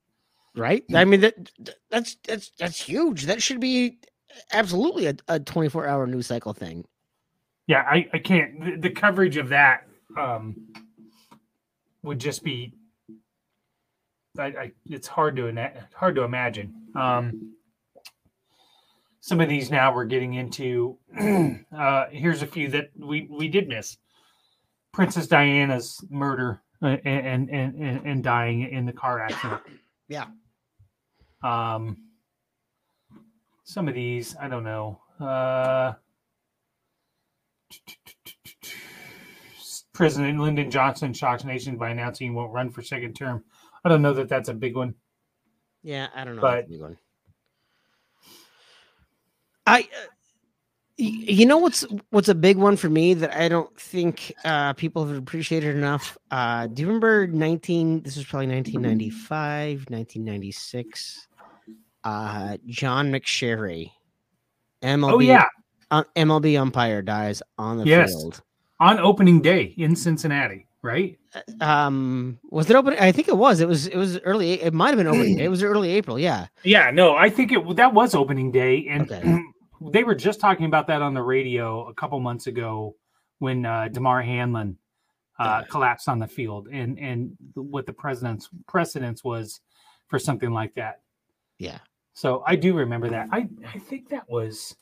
Right. I mean that that's that's that's huge. That should be absolutely a, a 24 hour news cycle thing. Yeah, I I can't the, the coverage of that um, would just be. I, I it's hard to hard to imagine. Um, some of these now we're getting into. uh, here's a few that we we did miss. Princess Diana's murder uh, and, and and and dying in the car accident. Yeah. Um. Some of these I don't know. Uh. President Lyndon Johnson shocks nation by announcing he won't run for second term. I don't know that that's a big one. Yeah, I don't know. But- That's a big one. I, uh, y- you know what's what's a big one for me that I don't think uh, people have appreciated enough. Uh, do you remember nineteen? This was probably 1995, 1996. Uh, John McSherry, MLB. Oh yeah, uh, MLB umpire dies on the Yes. field. on opening day in Cincinnati, right? Um, was it open? I think it was. It was. It was early. It might have been opening day. It was early April. Yeah. Yeah, no, I think it that was opening day, and Okay. they were just talking about that on the radio a couple months ago when uh, Damar Hamlin uh, collapsed on the field, and and what the president's precedence was for something like that. Yeah. So I do remember that. I I think that was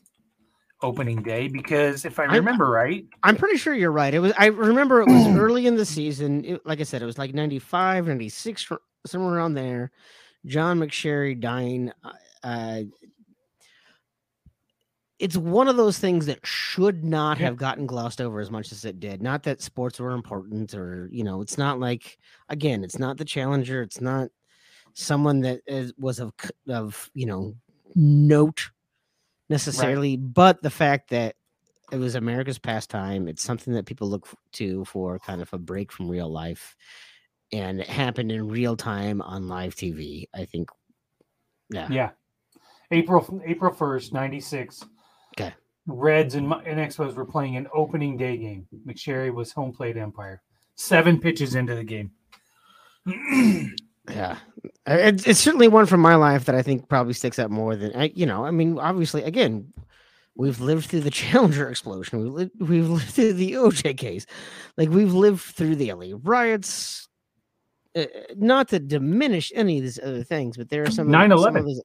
opening day because if I I'm- remember right, I'm pretty sure you're right. It was. I remember it was early in the season. It, like I said, it was like 95, 96, somewhere around there. John McSherry dying. uh, Uh, it's one of those things that should not Yeah. have gotten glossed over as much as it did. Not that sports were important, or you know, it's not like again, it's not the challenger. It's not someone that is, was of of you know note necessarily, but the fact that it was America's pastime. It's something that people look to for kind of a break from real life, and it happened in real time on live TV. I think. Yeah. yeah, April April first, ninety six. Okay. Reds and, and Expos were playing an opening day game. McSherry was home plate umpire. Seven pitches into the game. Yeah, it's, it's certainly one from my life that I think probably sticks out more than I. You know, I mean, obviously, again, we've lived through the Challenger explosion. We lived, we've lived through the OJ case, like we've lived through the LA riots. Uh, not to diminish any of these other things, but there are some. some 9/11. of those-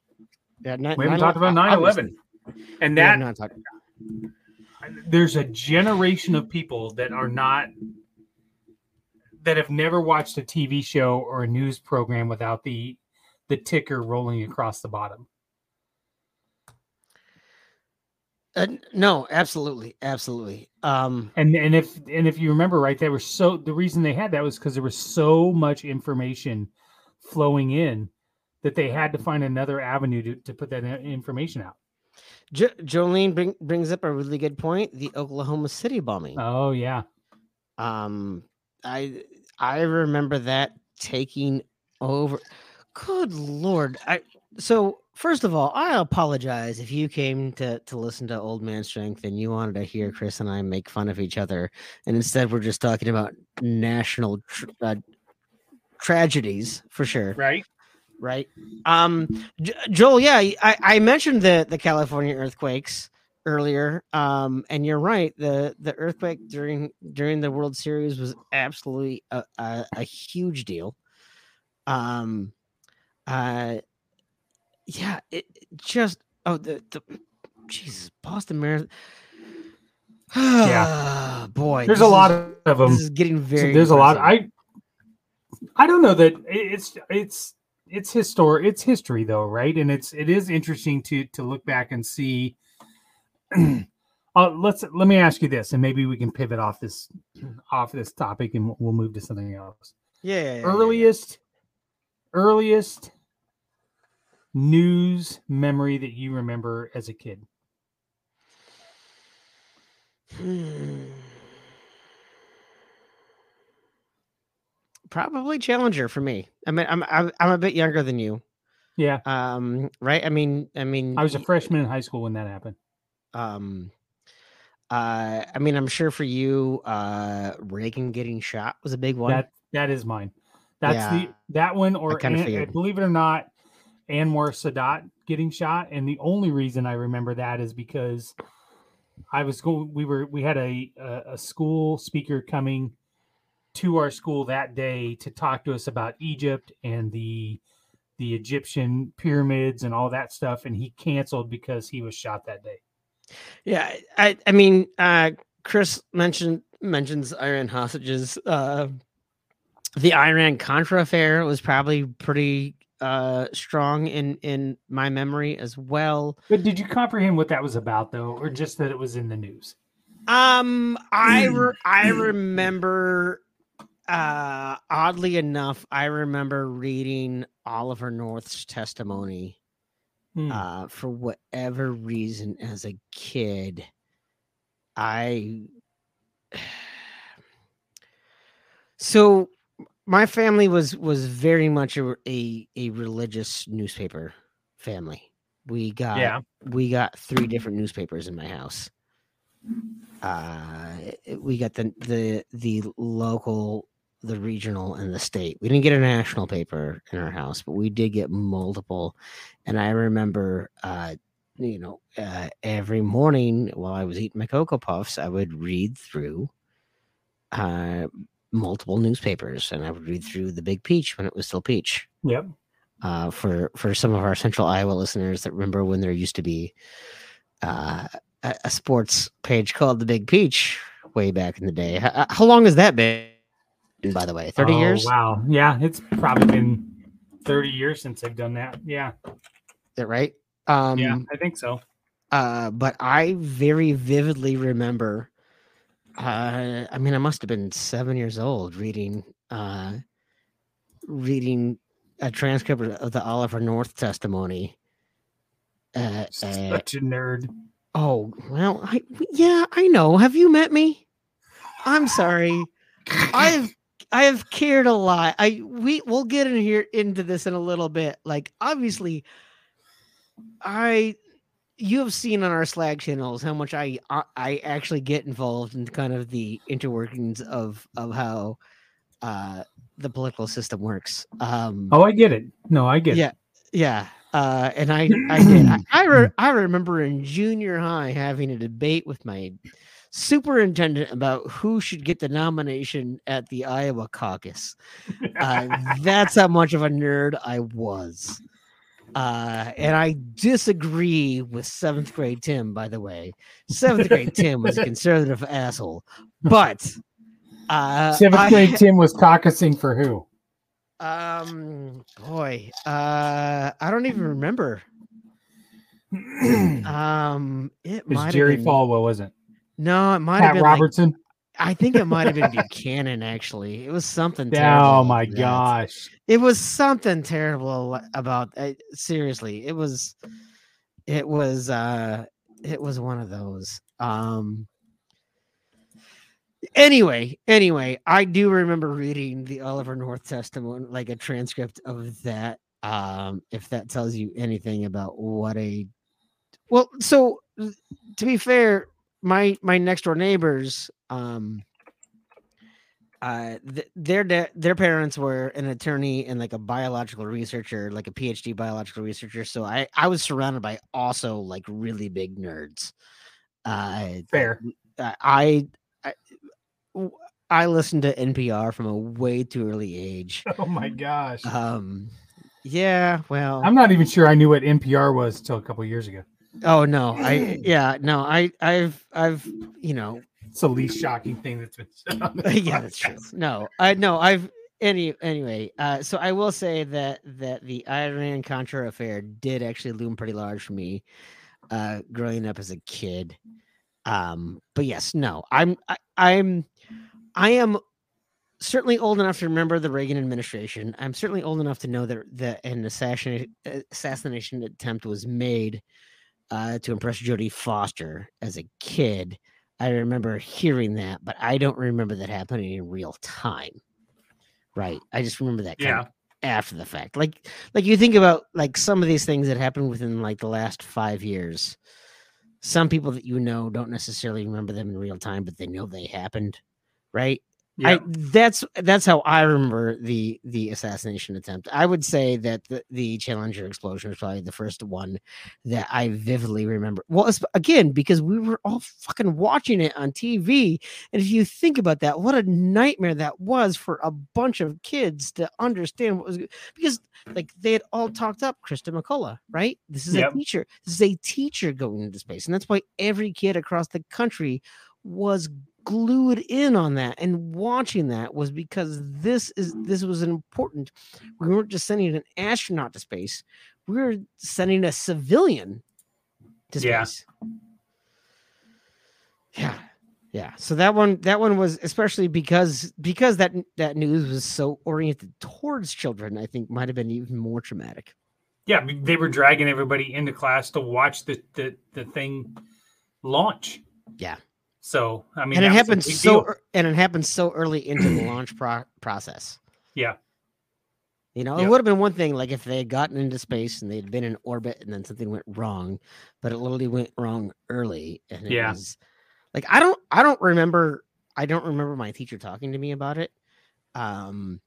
Yeah, ni- we haven't 9/11 talked about 9 obviously. 11. And We have that not talked- there's a generation of people that are not that have never watched a TV show or a news program without the the ticker rolling across the bottom. Uh, no, absolutely, absolutely. Um, And and if and if you remember right, they were so the reason they had that was because there was so much information flowing in that they had to find another avenue to, to put that information out. Jo- Jolene bring, brings up a really good point: the Oklahoma City bombing. Oh yeah. Um, I I remember that taking over. Good lord! I so first of all, I apologize if you came to to listen to Old Man Strength and you wanted to hear Chris and I make fun of each other, and instead we're just talking about national tr- uh, tragedies for sure Right. Right? Um, J- Joel, yeah, I, I mentioned the the California earthquakes earlier, um, and you're right. the The earthquake during during the World Series was absolutely a, a, a huge deal. Um, uh, yeah, it it just oh the the Jesus Boston Marathon. Yeah. boy, There's a lot is- of This them. is getting very. there's a lot. I I don't know that it's it's it's history. It's history though, right? And it's it is interesting to to look back and see Uh, let's let me ask you this, and maybe we can pivot off this off this topic, and we'll move to something else. Yeah. yeah, yeah, yeah. earliest earliest news memory that you remember as a kid. Probably Challenger for me. I mean, I'm I'm, I'm a bit younger than you. Yeah, Um, right? I mean, I mean, I was a freshman in high school when that happened. um, uh, I mean, I'm sure for you, uh, Reagan getting shot was a big one. That that is mine. That's Yeah. the that one, or An- believe it or not, Anwar Sadat getting shot. And the only reason I remember that is because I was going. We were we had a a, a school speaker coming to our school that day to talk to us about Egypt and the the Egyptian pyramids and all that stuff, and he canceled because he was shot that day. Yeah, I I mean, uh Chris mentioned mentions Iran hostages. Uh the Iran Contra affair was probably pretty uh strong in in my memory as well. But did you comprehend what that was about, though, or just that it was in the news? Um I re- I remember uh oddly enough, I remember reading Oliver North's testimony Hmm. uh, for whatever reason as a kid. I so my family was was very much a a, a religious newspaper family. We got yeah, we got three different newspapers in my house. Uh we got the the the local the regional and the state we didn't get a national paper in our house but we did get multiple and i remember uh you know uh, every morning while i was eating my cocoa puffs i would read through uh multiple newspapers and i would read through the big peach when it was still peach yep. uh, for for some of our Central Iowa listeners that remember when there used to be uh, a, a sports page called the Big Peach way back in the day. How, how long has that been? By the way, thirty Oh, years. Wow. Yeah, it's probably been 30 years since I've done that. Yeah. Is that right? Um, yeah, I think so. uh, but I very vividly remember. Uh, I mean, I must have been seven years old reading, uh, reading a transcript of the Oliver North testimony. Uh, uh, Such a nerd. Oh, well, I yeah, I know. Have you met me? I'm sorry. I've I have cared a lot. I we we'll get in here into this in a little bit. Like obviously I you have seen on our Slack channels how much I I, I actually get involved in kind of the interworkings of of how uh the political system works. Um Oh, I get it. No, I get yeah, it. yeah. Uh, and I, I did. I, I, re- I remember in junior high having a debate with my superintendent about who should get the nomination at the Iowa caucus. Uh, that's how much of a nerd I was. Uh, and I disagree with seventh grade Tim, by the way. Seventh grade Tim was a conservative asshole, but uh, Seventh I- grade Tim was caucusing for who? Um, boy, uh, I don't even remember. Um, it It was Jerry been, Falwell, wasn't it? No, it might have Pat been. Like, Robertson. I think it might have been Buchanan. Actually, it was something. terrible oh like my gosh. It was something terrible about. Uh, seriously, it was. It was. uh It was one of those. Um. Anyway, anyway, I do remember reading the Oliver North testimony, like a transcript of that. Um, if that tells you anything about what a well, so to be fair, my my next door neighbors, um, uh, th- their da- their parents were an attorney and like a biological researcher, like a PhD biological researcher. So I I was surrounded by also like really big nerds. Uh, Fair. I I I- I listened to NPR from a way too early age. Oh my gosh. Um, yeah, well, I'm not even sure I knew what NPR was till a couple years ago. Oh no, I yeah, no, I I've I've you know It's the least shocking thing that's been said on this yeah, that's true. No, I no, I've any anyway. Uh, so I will say that that the Iran Contra affair did actually loom pretty large for me, uh, growing up as a kid. Um, but yes, no, I'm I, I'm I am certainly old enough to remember the Reagan administration. I'm certainly old enough to know that that an assassination assassination attempt was made uh, to impress Jodie Foster as a kid. I remember hearing that, but I don't remember that happening in real time. Right. I just remember that kind Yeah. after the fact. Like like you think about like some of these things that happened within like the last five years. Some people that you know don't necessarily remember them in real time, but they know they happened. Right. I that's that's how I remember the the assassination attempt. I would say that the, the Challenger explosion was probably the first one that I vividly remember. Well, again, because we were all fucking watching it on TV, and if you think about that, what a nightmare that was for a bunch of kids to understand what was because like they had all talked up Krista McCullough, right? This is Yep. a teacher. This is a teacher going into space, and that's why every kid across the country was glued in on that and watching that was because this is this was an important we weren't just sending an astronaut to space we were sending a civilian to space yeah yeah yeah. so that one that one was especially because because that that news was so oriented towards children i think might have been even more traumatic Yeah, they were dragging everybody into class to watch the the, the thing launch. Yeah. So I mean, and it that was a happened big so deal. and it happened so early into the launch pro- process Yeah. You know, Yeah. it would have been one thing like if they had gotten into space and they'd been in orbit and then something went wrong, but it literally went wrong early. And it Yeah. was like I don't I don't remember I don't remember my teacher talking to me about it. Um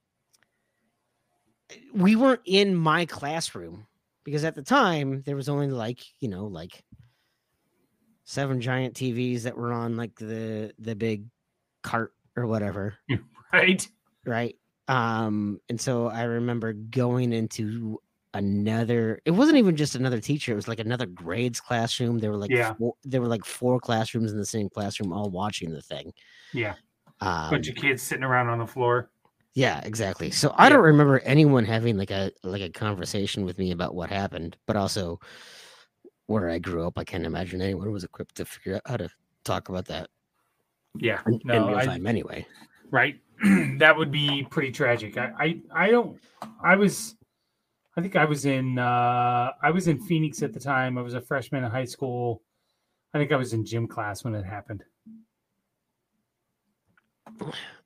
we weren't in my classroom because at the time there was only like, you know, like seven giant TVs that were on like the the big cart or whatever Right. right um and so i remember going into another it wasn't even just another teacher it was like another grades classroom there were like Yeah. four, there were like four classrooms in the same classroom all watching the thing Yeah. um, Bunch of kids sitting around on the floor. yeah exactly so i Yeah. don't remember anyone having like a like a conversation with me about what happened but also where i grew up i can't imagine anyone was equipped to figure out how to talk about that Yeah. in, in No, real I, anyway right. that would be pretty tragic. I, I I don't. I was. I think I was in. uh I was in Phoenix at the time. I was a freshman in high school. I think I was in gym class when it happened.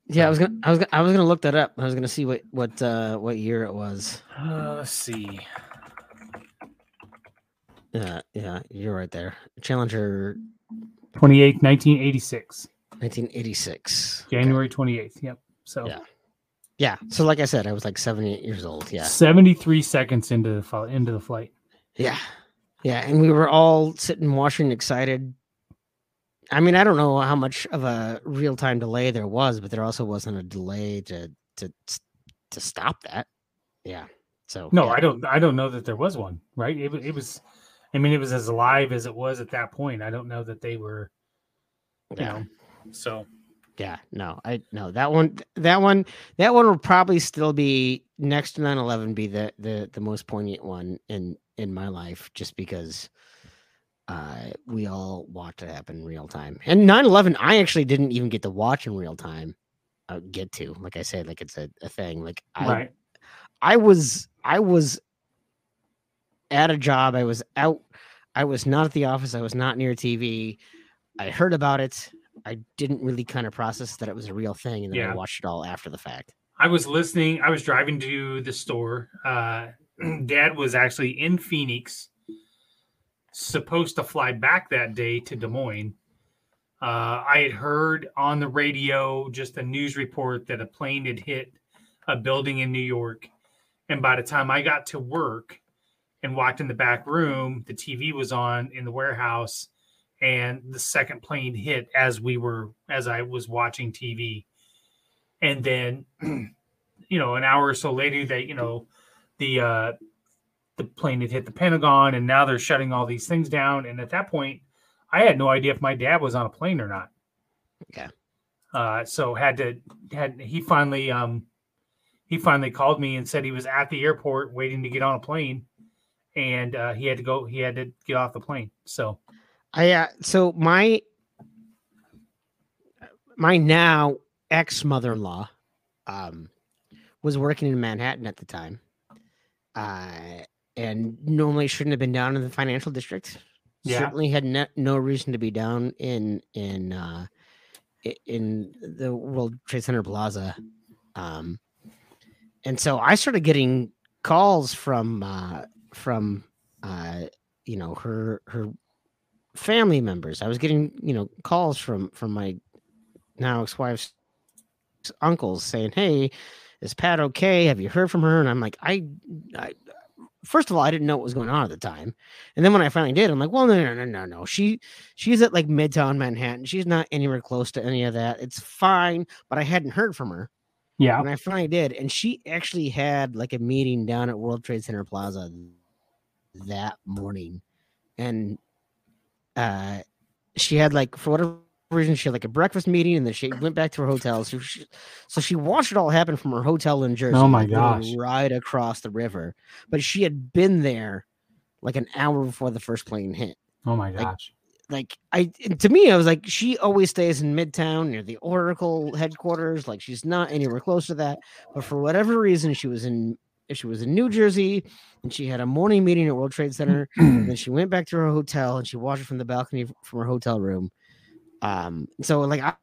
yeah i was gonna i was gonna i was gonna look that up i was gonna see what what uh what year it was Uh, let's see. Yeah, yeah, you're right there. Challenger 28th, 1986. 1986. January 28th. Yep. So Yeah. Yeah. So like I said, I was like 78 years old. Yeah. 73 seconds into the fl- into the flight. Yeah. Yeah. And we were all sitting watching excited. I mean, I don't know how much of a real time delay there was, but there also wasn't a delay to to to stop that. Yeah. So No, yeah. I don't. I don't know that there was one. Right? It, it was. I mean, it was as live as it was at that point. I don't know that they were. You yeah. know. So Yeah, no, I no that one that one that one will probably still be next to 9-11 be the the the most poignant one in in my life just because uh we all watched it happen in real time. And 9-11 I actually didn't even get to watch in real time. Uh, get to like I said, like it's a, a thing. Like I right. I was I was at a job. I was out. I was not at the office. I was not near TV. I heard about it. I didn't really kind of process that it was a real thing, and then Yeah. I watched it all after the fact. I was listening. I was driving to the store. Uh, Dad was actually in Phoenix, supposed to fly back that day to Des Moines. Uh, I had heard on the radio just a news report that a plane had hit a building in New York. And by the time I got to work and walked in the back room, the TV was on in the warehouse and the second plane hit as we were as I was watching TV. And then you know, an hour or so later that, you know, the uh the plane had hit the Pentagon and now they're shutting all these things down. And at that point, I had no idea if my dad was on a plane or not. Yeah. Uh so had to had he finally um he finally called me and said he was at the airport waiting to get on a plane and uh he had to go he had to get off the plane. So I uh, so my my now ex mother in law um, was working in Manhattan at the time, uh, and normally shouldn't have been down in the financial district. Yeah. Certainly had no, no reason to be down in in uh, in the World Trade Center Plaza. Um, and so I started getting calls from uh, from uh, you know her her family members. I was getting you know calls from from my now ex-wife's uncles saying, "Hey, is Pat okay? Have you heard from her?" And I'm like, I, I first of all, I didn't know what was going on at the time, and then when I finally did, I'm like, well, no, no, no, no, no. She she's at like Midtown Manhattan. She's not anywhere close to any of that. It's fine, but I hadn't heard from her. Yeah. And I finally did, and she actually had like a meeting down at World Trade Center Plaza that morning, and uh, she had like for whatever reason she had like a breakfast meeting, and then she went back to her hotel. So she, so she watched it all happen from her hotel in Jersey. Oh my like, gosh. Right across the river, but she had been there like an hour before the first plane hit Oh my gosh. like I to me, I was like, she always stays in Midtown near the Oracle headquarters. Like she's not anywhere close to that. But for whatever reason, she was in she was in New Jersey and she had a morning meeting at World Trade Center. and then she went back to her hotel and she watched it from the balcony from her hotel room. Um, so like I,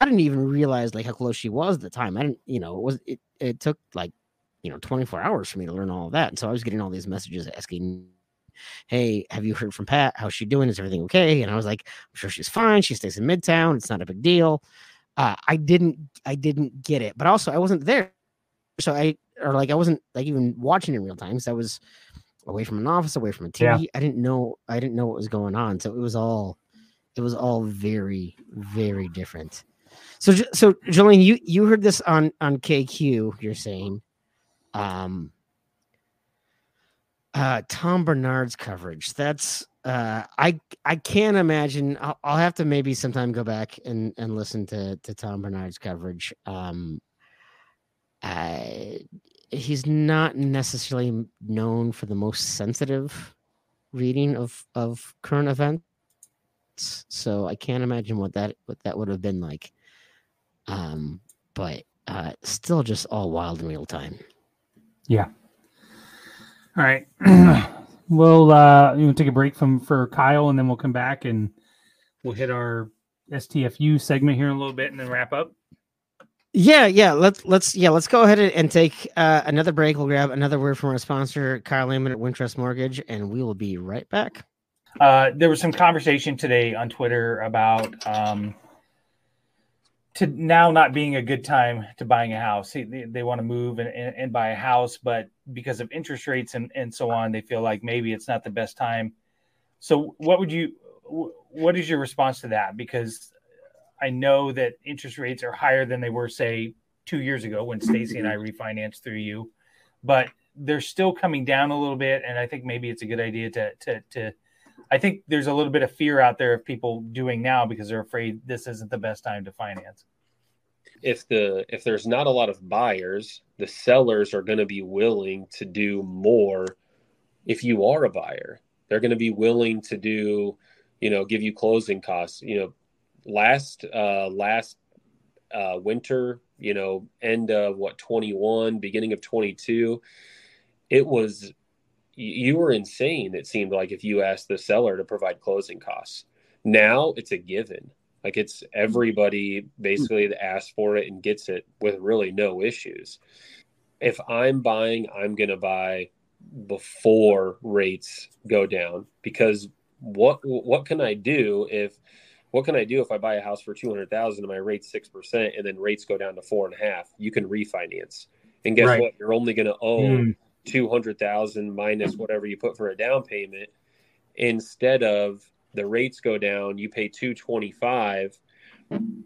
I didn't even realize like how close she was at the time. I didn't, you know, it was it it took like you know 24 hours for me to learn all of that. And so I was getting all these messages asking hey, have you heard from Pat? How's she doing? Is everything okay? And I was like, I'm sure she's fine. She stays in Midtown. It's not a big deal. Uh, I didn't, I didn't get it, but also I wasn't there, so I or like I wasn't like even watching in real time. because I was away from an office, away from a TV. Yeah. I didn't know, I didn't know what was going on. So it was all, it was all very, very different. So, so Jolene, you you heard this on on KQ. You're saying, um, uh, Tom Barnard's coverage. That's uh, I I can't imagine. I'll, I'll have to maybe sometime go back and and listen to to Tom Barnard's coverage. Um, I, he's not necessarily known for the most sensitive reading of of current events, so I can't imagine what that what that would have been like. Um, but uh, still, just all wild in real time. Yeah. All right. we'll uh you know, take a break from for Kyle and then we'll come back and we'll hit our STFU segment here in a little bit and then wrap up. Yeah, yeah. Let's let's yeah, let's go ahead and, take uh, another break. We'll grab another word from our sponsor, Kyle Lehman at Wintrust Mortgage, and we will be right back. Uh, there was some conversation today on Twitter about um, to now not being a good time to buying a house. They, they, they want to move and, and, and buy a house, but because of interest rates and, and so on, they feel like maybe it's not the best time. So, what would you? What is your response to that? Because I know that interest rates are higher than they were, say, two years ago when Stacy and I mm-hmm. refinanced through you, but they're still coming down a little bit. And I think maybe it's a good idea to to to I think there's a little bit of fear out there of people doing now because they're afraid this isn't the best time to finance. if the if there's not a lot of buyers, the sellers are going to be willing to do more. If you are a buyer, they're going to be willing to do, you know, give you closing costs. You know, last uh, last uh, winter, you know, end of what 21, beginning of 22, it was you were insane. It seemed like if you asked the seller to provide closing costs. Now it's a given. Like it's everybody basically that asks for it and gets it with really no issues. If I'm buying, I'm going to buy before rates go down because what what can I do if what can I do if I buy a house for two hundred thousand and my rate's six percent and then rates go down to four and a half? You can refinance, and guess Right. what? You're only going to owe Mm. two hundred thousand minus whatever you put for a down payment. Instead of the rates go down, you pay two twenty five.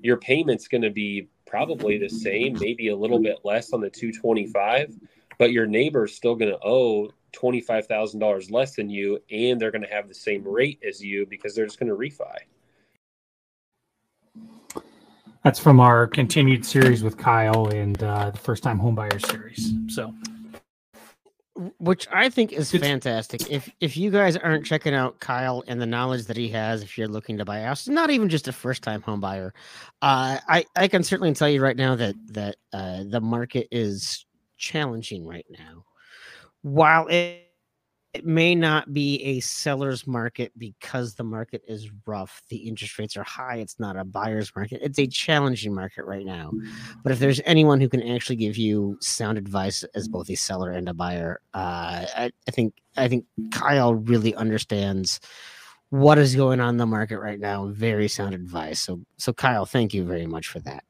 Your payment's going to be probably the same, maybe a little bit less on the two twenty five, but your neighbor's still going to owe twenty five thousand dollars less than you, and they're going to have the same rate as you because they're just going to refi. That's from our continued series with Kyle and uh, the first time homebuyer series. So, which I think is It's- fantastic. If if you guys aren't checking out Kyle and the knowledge that he has, if you're looking to buy a house, not even just a first time home buyer, uh, I I can certainly tell you right now that that uh, the market is challenging right now. While it it may not be a seller's market because the market is rough, the interest rates are high. It's not a buyer's market. It's a challenging market right now. But if there's anyone who can actually give you sound advice as both a seller and a buyer, uh, I, I think I think Kyle really understands what is going on in the market right now. Very sound advice. So so Kyle, thank you very much for that.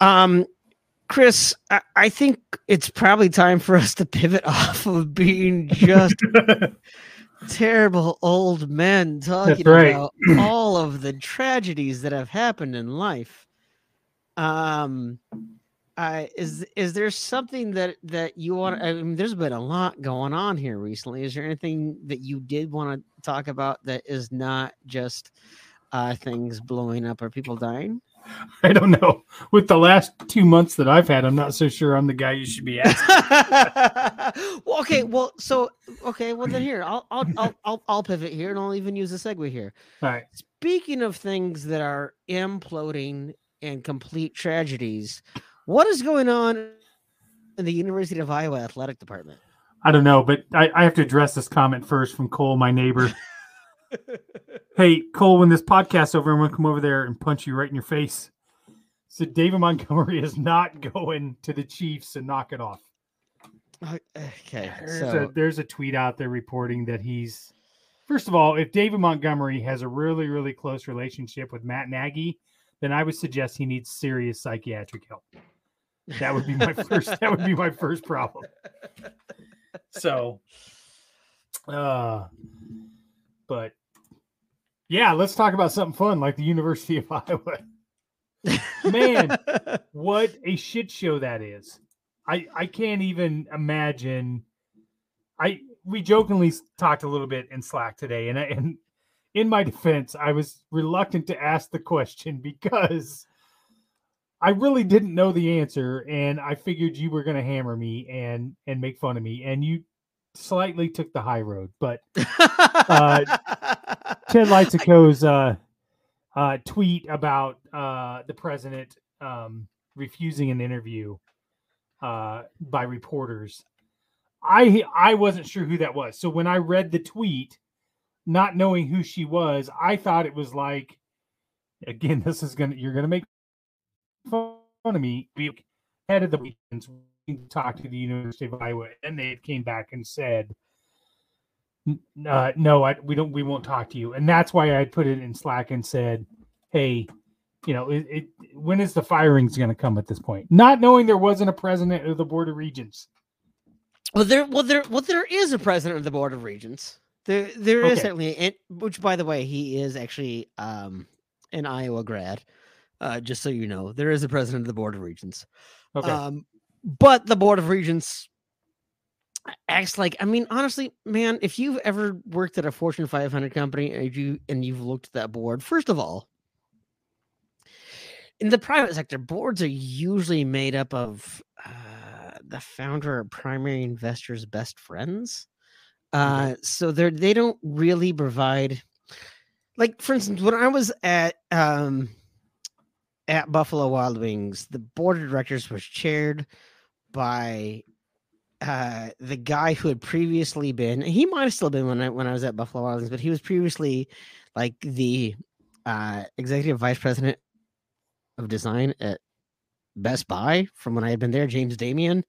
Um, Chris, I, I think it's probably time for us to pivot off of being just terrible old men talking right. about all of the tragedies that have happened in life. Um, uh, is is there something that that you want? I mean, there's been a lot going on here recently. Is there anything that you did want to talk about that is not just uh, things blowing up or people dying? I don't know. With the last two months that I've had, I'm not so sure I'm the guy you should be asking. well, okay, well, so okay, well then here, I'll I'll I'll I'll, I'll pivot here, and I'll even use a segue here. All right. Speaking of things that are imploding and complete tragedies, what is going on in the University of Iowa athletic department? I don't know, but I, I have to address this comment first from Cole, my neighbor. hey, Cole, when this podcast's over, I'm going to come over there and punch you right in your face. So David Montgomery is not going to the Chiefs and knock it off. Okay, There's, so a, there's a tweet out there reporting that he's, first of all, if David Montgomery has a really, really close relationship with Matt Nagy, then I would suggest he needs serious psychiatric help. That would be my first. That would be my first problem. So, uh, but yeah, let's talk about something fun like the University of Iowa. Man, what a shit show that is. I I can't even imagine. I we jokingly talked a little bit in Slack today, and I, and in my defense, I was reluctant to ask the question because I really didn't know the answer, and I figured you were going to hammer me and and make fun of me, and you slightly took the high road. But uh, Chad Leistikow's uh, uh, tweet about uh, the president um, refusing an interview uh, by reporters. I I wasn't sure who that was. So when I read the tweet, not knowing who she was, I thought it was like, again, this is gonna you're gonna make fun of me. Head of the weekends we talked to the University of Iowa, and they came back and said, "N- uh, "No, I, we don't. We won't talk to you." And that's why I put it in Slack and said, "Hey, you know, it, it when is the firings going to come at this point?" Not knowing there wasn't a president of the Board of Regents. Well, there, well, there, well, there is a president of the board of regents. There, there is Okay. certainly, and which, by the way, he is actually um, an Iowa grad. Uh, just so you know, there is a president of the board of regents. Okay, Um, but the board of regents acts like, I mean, honestly, man, if you've ever worked at a Fortune 500 company and you and you've looked at that board, first of all, in the private sector, boards are usually made up of uh, the founder or primary investor's best friends. Uh, so they're they don't really provide, like for instance, when I was at um, at Buffalo Wild Wings, the board of directors was chaired by uh, the guy who had previously been. He might have still been when I when I was at Buffalo Wild Wings, but he was previously like the uh, executive vice president of design at Best Buy from when I had been there, James Damian.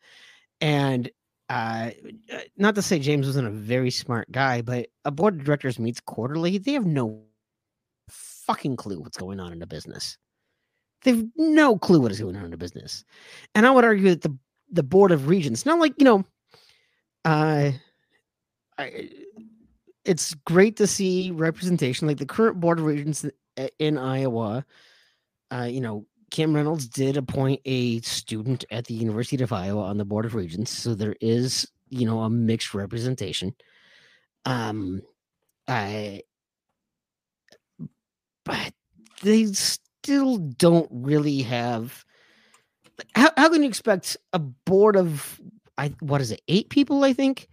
And uh, uh, not to say James wasn't a very smart guy, but a board of directors meets quarterly. They have no fucking clue what's going on in the business. They've no clue what is going on in the business. And I would argue that the the board of regents, not like, you know, uh I, it's great to see representation like the current board of regents in Iowa uh, you know, Kim Reynolds did appoint a student at the University of Iowa on the Board of Regents, so there is, you know, a mixed representation. Um, I, but they still don't really have. How how can you expect a board of I what is it, eight people, I think,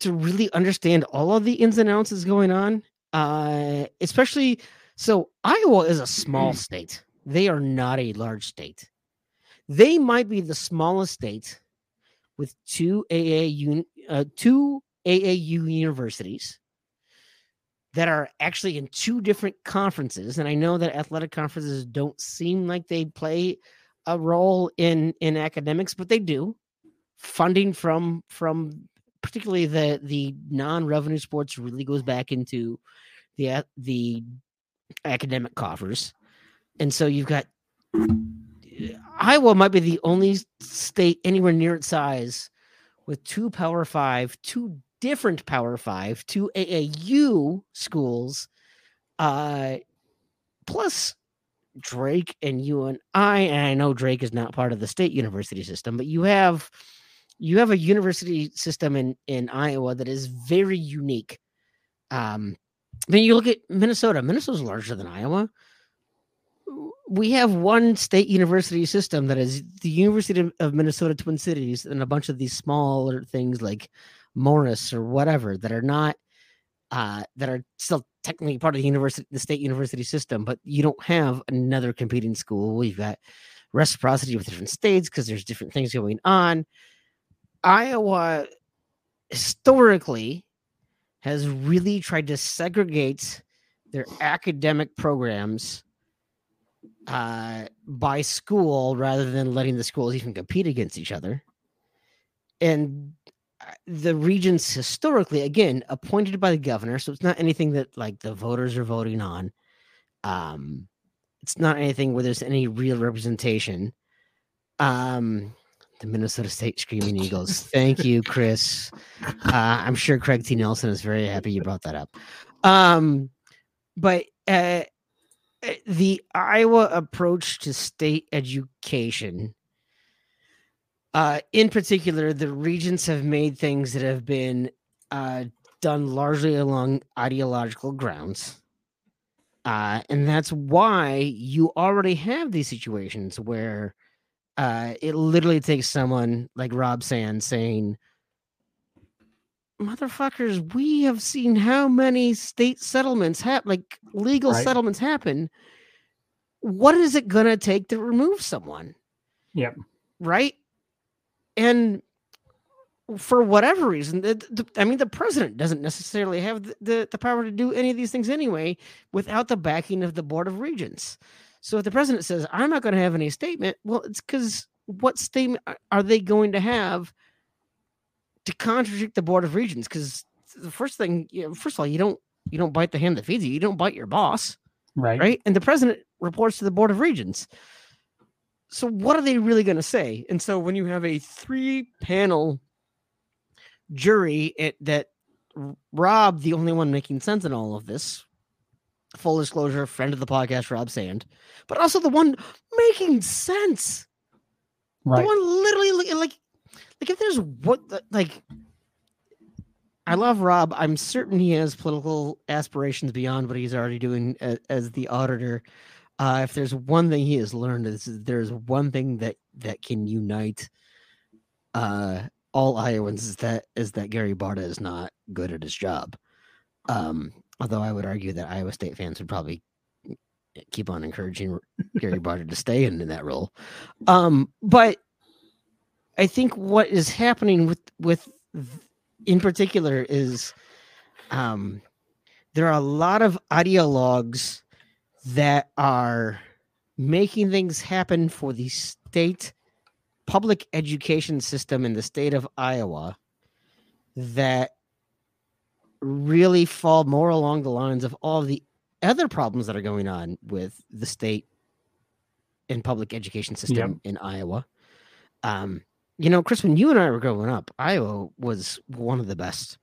to really understand all of the ins and outs that's going on. Uh, especially so Iowa is a small state. They are not a large state. They might be the smallest state with two AAU uh, two AAU universities that are actually in two different conferences. And I know that athletic conferences don't seem like they play a role in in academics, but they do. Funding from from particularly the the non-revenue sports really goes back into the the academic coffers. And so you've got Iowa might be the only state anywhere near its size with two Power Five, two different Power Five, two AAU schools, uh, plus Drake and you And I and I know Drake is not part of the state university system, but you have you have a university system in in Iowa that is very unique. Um, mean, you look at Minnesota. Minnesota's larger than Iowa we have one state university system that is the University of Minnesota Twin Cities and a bunch of these smaller things like Morris or whatever that are not uh, that are still technically part of the university the state university system, but you don't have another competing school. We've got reciprocity with different states because there's different things going on. Iowa historically has really tried to segregate their academic programs uh, by school rather than letting the schools even compete against each other. And the regents historically, again, appointed by the governor, so it's not anything that like the voters are voting on. Um, it's not anything where there's any real representation. Um, the Minnesota State Screaming Eagles. Thank you, Chris. Uh, I'm sure Craig T. Nelson is very happy you brought that up. Um, but uh, Eh, the Iowa approach to state education, uh, in particular, the regents have made things that have been uh, done largely along ideological grounds. Uh, and that's why you already have these situations where uh, it literally takes someone like Rob Sand saying, motherfuckers, we have seen how many state settlements happen, like legal right. settlements happen. What is it going to take to remove someone? Yep. Right. And for whatever reason, the, the, I mean, the president doesn't necessarily have the, the, the power to do any of these things anyway without the backing of the Board of Regents. So if the president says, I'm not going to have any statement, well, it's because what statement are they going to have to contradict the board of regents? Because the first thing you know, first of all you don't you don't bite the hand that feeds you. You don't bite your boss right. right? And the president reports to the board of regents so what are they really going to say and so when you have a three panel jury it, that rob the only one making sense in all of this full disclosure friend of the podcast rob sand but also the one making sense right the one literally like like if there's what like I love Rob. I'm certain he has political aspirations beyond what he's already doing as, as the auditor. Uh, if there's one thing he has learned is there's one thing that that can unite uh, all Iowans is that is that Gary Barta is not good at his job. Um, although I would argue that Iowa State fans would probably keep on encouraging Gary Barta to stay in, in that role. Um, but I think what is happening with with in particular is um there are a lot of ideologues that are making things happen for the state public education system in the state of Iowa that really fall more along the lines of all the other problems that are going on with the state and public education system yep. in Iowa. Um, you know, Chris, when you and I were growing up, Iowa was one of the best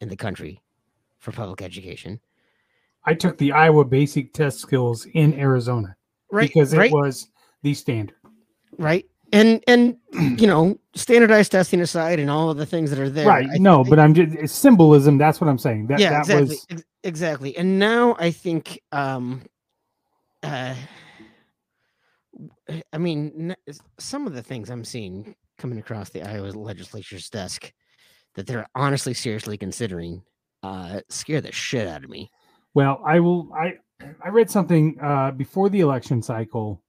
in the country for public education. I took the Iowa basic test skills in Arizona. Right. Because it right. was the standard. Right. And and you know, standardized testing aside and all of the things that are there. Right. I, no, I, but I'm just symbolism, that's what I'm saying. That yeah, that exactly. was Ex- exactly. And now I think um uh I mean, some of the things I'm seeing coming across the Iowa legislature's desk that they're honestly seriously considering uh scare the shit out of me. Well, I will. I I read something uh, before the election cycle.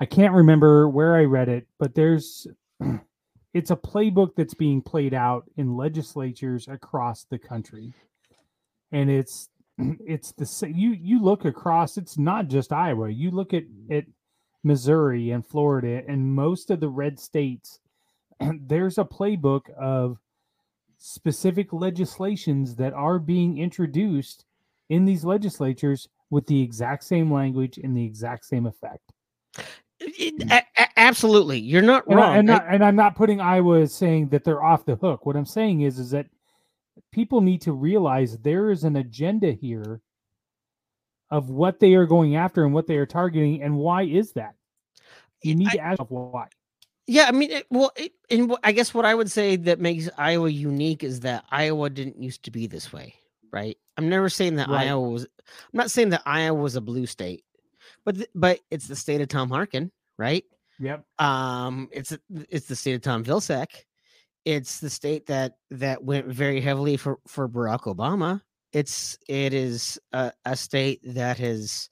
I can't remember where I read it, but there's it's a playbook that's being played out in legislatures across the country, and it's it's the you you look across. It's not just Iowa. You look at at Missouri and Florida and most of the red states. There's a playbook of specific legislations that are being introduced in these legislatures with the exact same language and the exact same effect. It- a- a- absolutely, you're not And, wrong. I, and, I- and I'm not putting Iowa as saying that they're off the hook. What I'm saying is, is that people need to realize there is an agenda here of what they are going after and what they are targeting, and why is that? You need I- to ask why. Yeah, I mean, it, well, it, and I guess what I would say that makes Iowa unique is that Iowa didn't used to be this way, right? I'm never saying that Right. Iowa was. I'm not saying that Iowa was a blue state, but th- but it's the state of Tom Harkin, right? Yep. Um, it's it's the state of Tom Vilsack. It's the state that that went very heavily for for Barack Obama. It's it is a, a state that has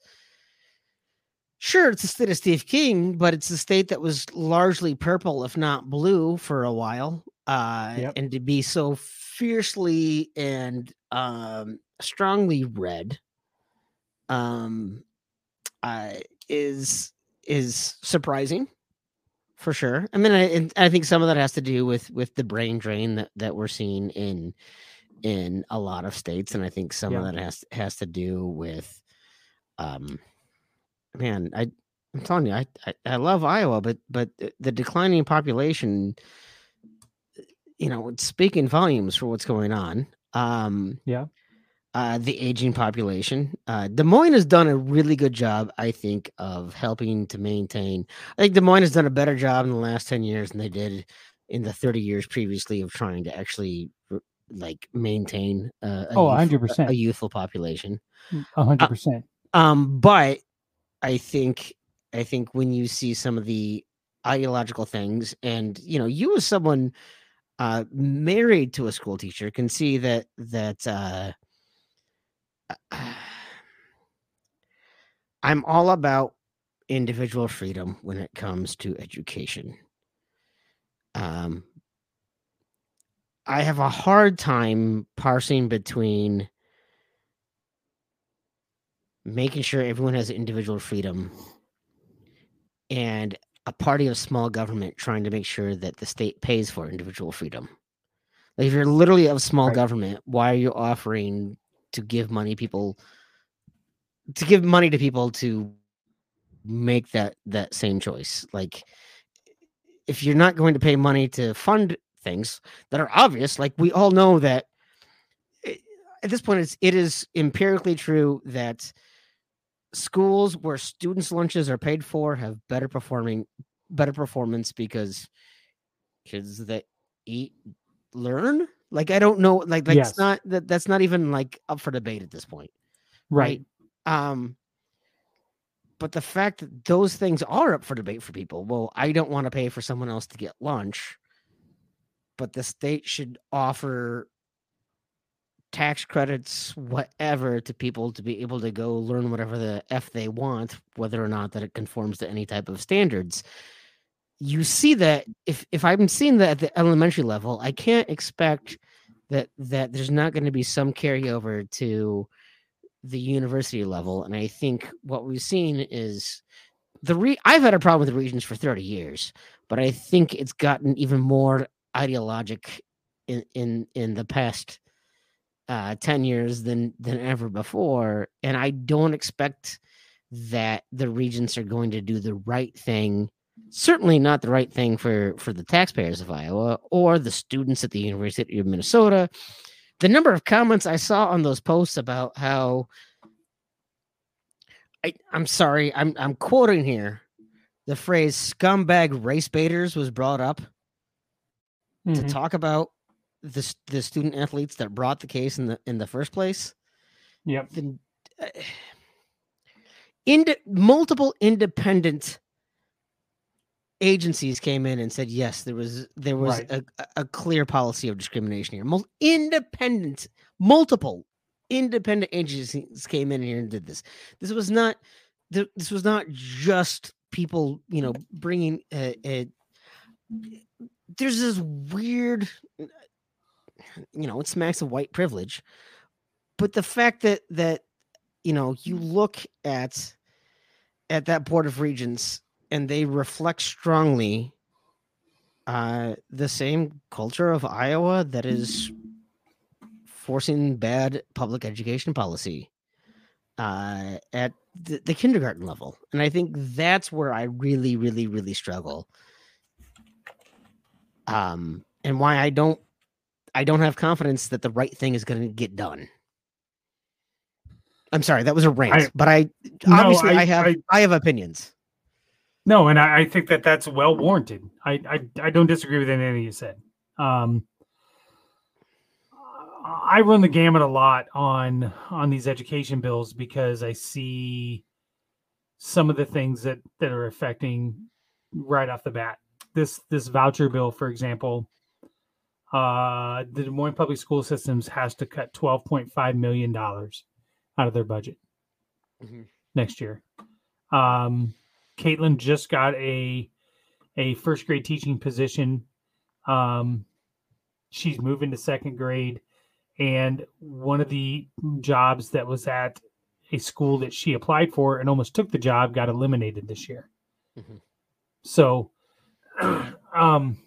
sure it's the state of Steve King, but it's a state that was largely purple, if not blue, for a while. Uh, Yep. and to be so fiercely and um strongly red um uh is is surprising for sure. I mean, I, I think some of that has to do with with the brain drain that that we're seeing in in a lot of states, and I think some Yeah. of that has has to do with, um, man, I I'm telling you, I I, I love Iowa, but but the- the declining population, you know, speaking volumes for what's going on. Um, Yeah. uh, the aging population. Uh, Des Moines has done a really good job, I think, of helping to maintain. I think Des Moines has done a better job in the last 10 years than they did in the 30 years previously of trying to actually like maintain uh, a, Oh, youthful- 100%. a youthful population. A hundred percent. Um, but I think I think when you see some of the ideological things, and you know, you as someone uh, married to a school teacher can see that that uh, I'm all about individual freedom when it comes to education. Um, I have a hard time parsing between making sure everyone has individual freedom and a party of small government trying to make sure that the state pays for individual freedom. Like if you're literally of small Right. government, why are you offering to give money people to give money to people to make that that same choice? Like if you're not going to pay money to fund things that are obvious, like we all know that i- at this point it's it is empirically true that schools where students lunches are paid for have better performing better performance because kids that eat learn like i don't know like that's Yes. not that that's not even like up for debate at this point Right. um but the fact that those things are up for debate for people well i don't want to pay for someone else to get lunch but the state should offer tax credits whatever to people to be able to go learn whatever the f they want whether or not that it conforms to any type of standards. You see that if if i'm seeing that at the elementary level i can't expect that that there's not going to be some carryover to the university level. And i think what we've seen is the re i've had a problem with the regents for 30 years but i think it's gotten even more ideologic in in in the past uh 10 years than than ever before and i don't expect that the regents are going to do the right thing certainly not the right thing for for the taxpayers of iowa or the students at the university of minnesota the number of comments i saw on those posts about how I, i'm sorry i'm i'm quoting here the phrase scumbag race baiters was brought up to Mhm. talk about the the student athletes that brought the case in the in the first place Yep. then uh, ind- multiple independent agencies came in and said yes, there was there was Right. a, a- clear policy of discrimination here. Mul- independent, multiple independent agencies came in here and did this. This was not th- this was not just people, you know, bringing a, a there's this weird you know, it smacks of white privilege. But the fact that that you know, you look at at that board of regents and they reflect strongly uh the same culture of Iowa that is forcing bad public education policy uh at the, the kindergarten level. And I think that's where I really really really struggle. Um and why I don't I don't have confidence that the right thing is going to get done. I'm sorry, that was a rant, I- but I No, obviously I, I- have I- I have opinions. No, and I, I think that that's well warranted. I, I I don't disagree with anything you said. Um, I run the gamut a lot on on these education bills because I see some of the things that that are affecting right off the bat. This this voucher bill, for example, uh, the Des Moines Public School Systems has to cut twelve point five million dollars out of their budget Mhm. next year. Um, Caitlin just got a a first grade teaching position. Um, she's moving to second grade, and one of the jobs that was at a school that she applied for and almost took the job got eliminated this year. Mhm. So, um,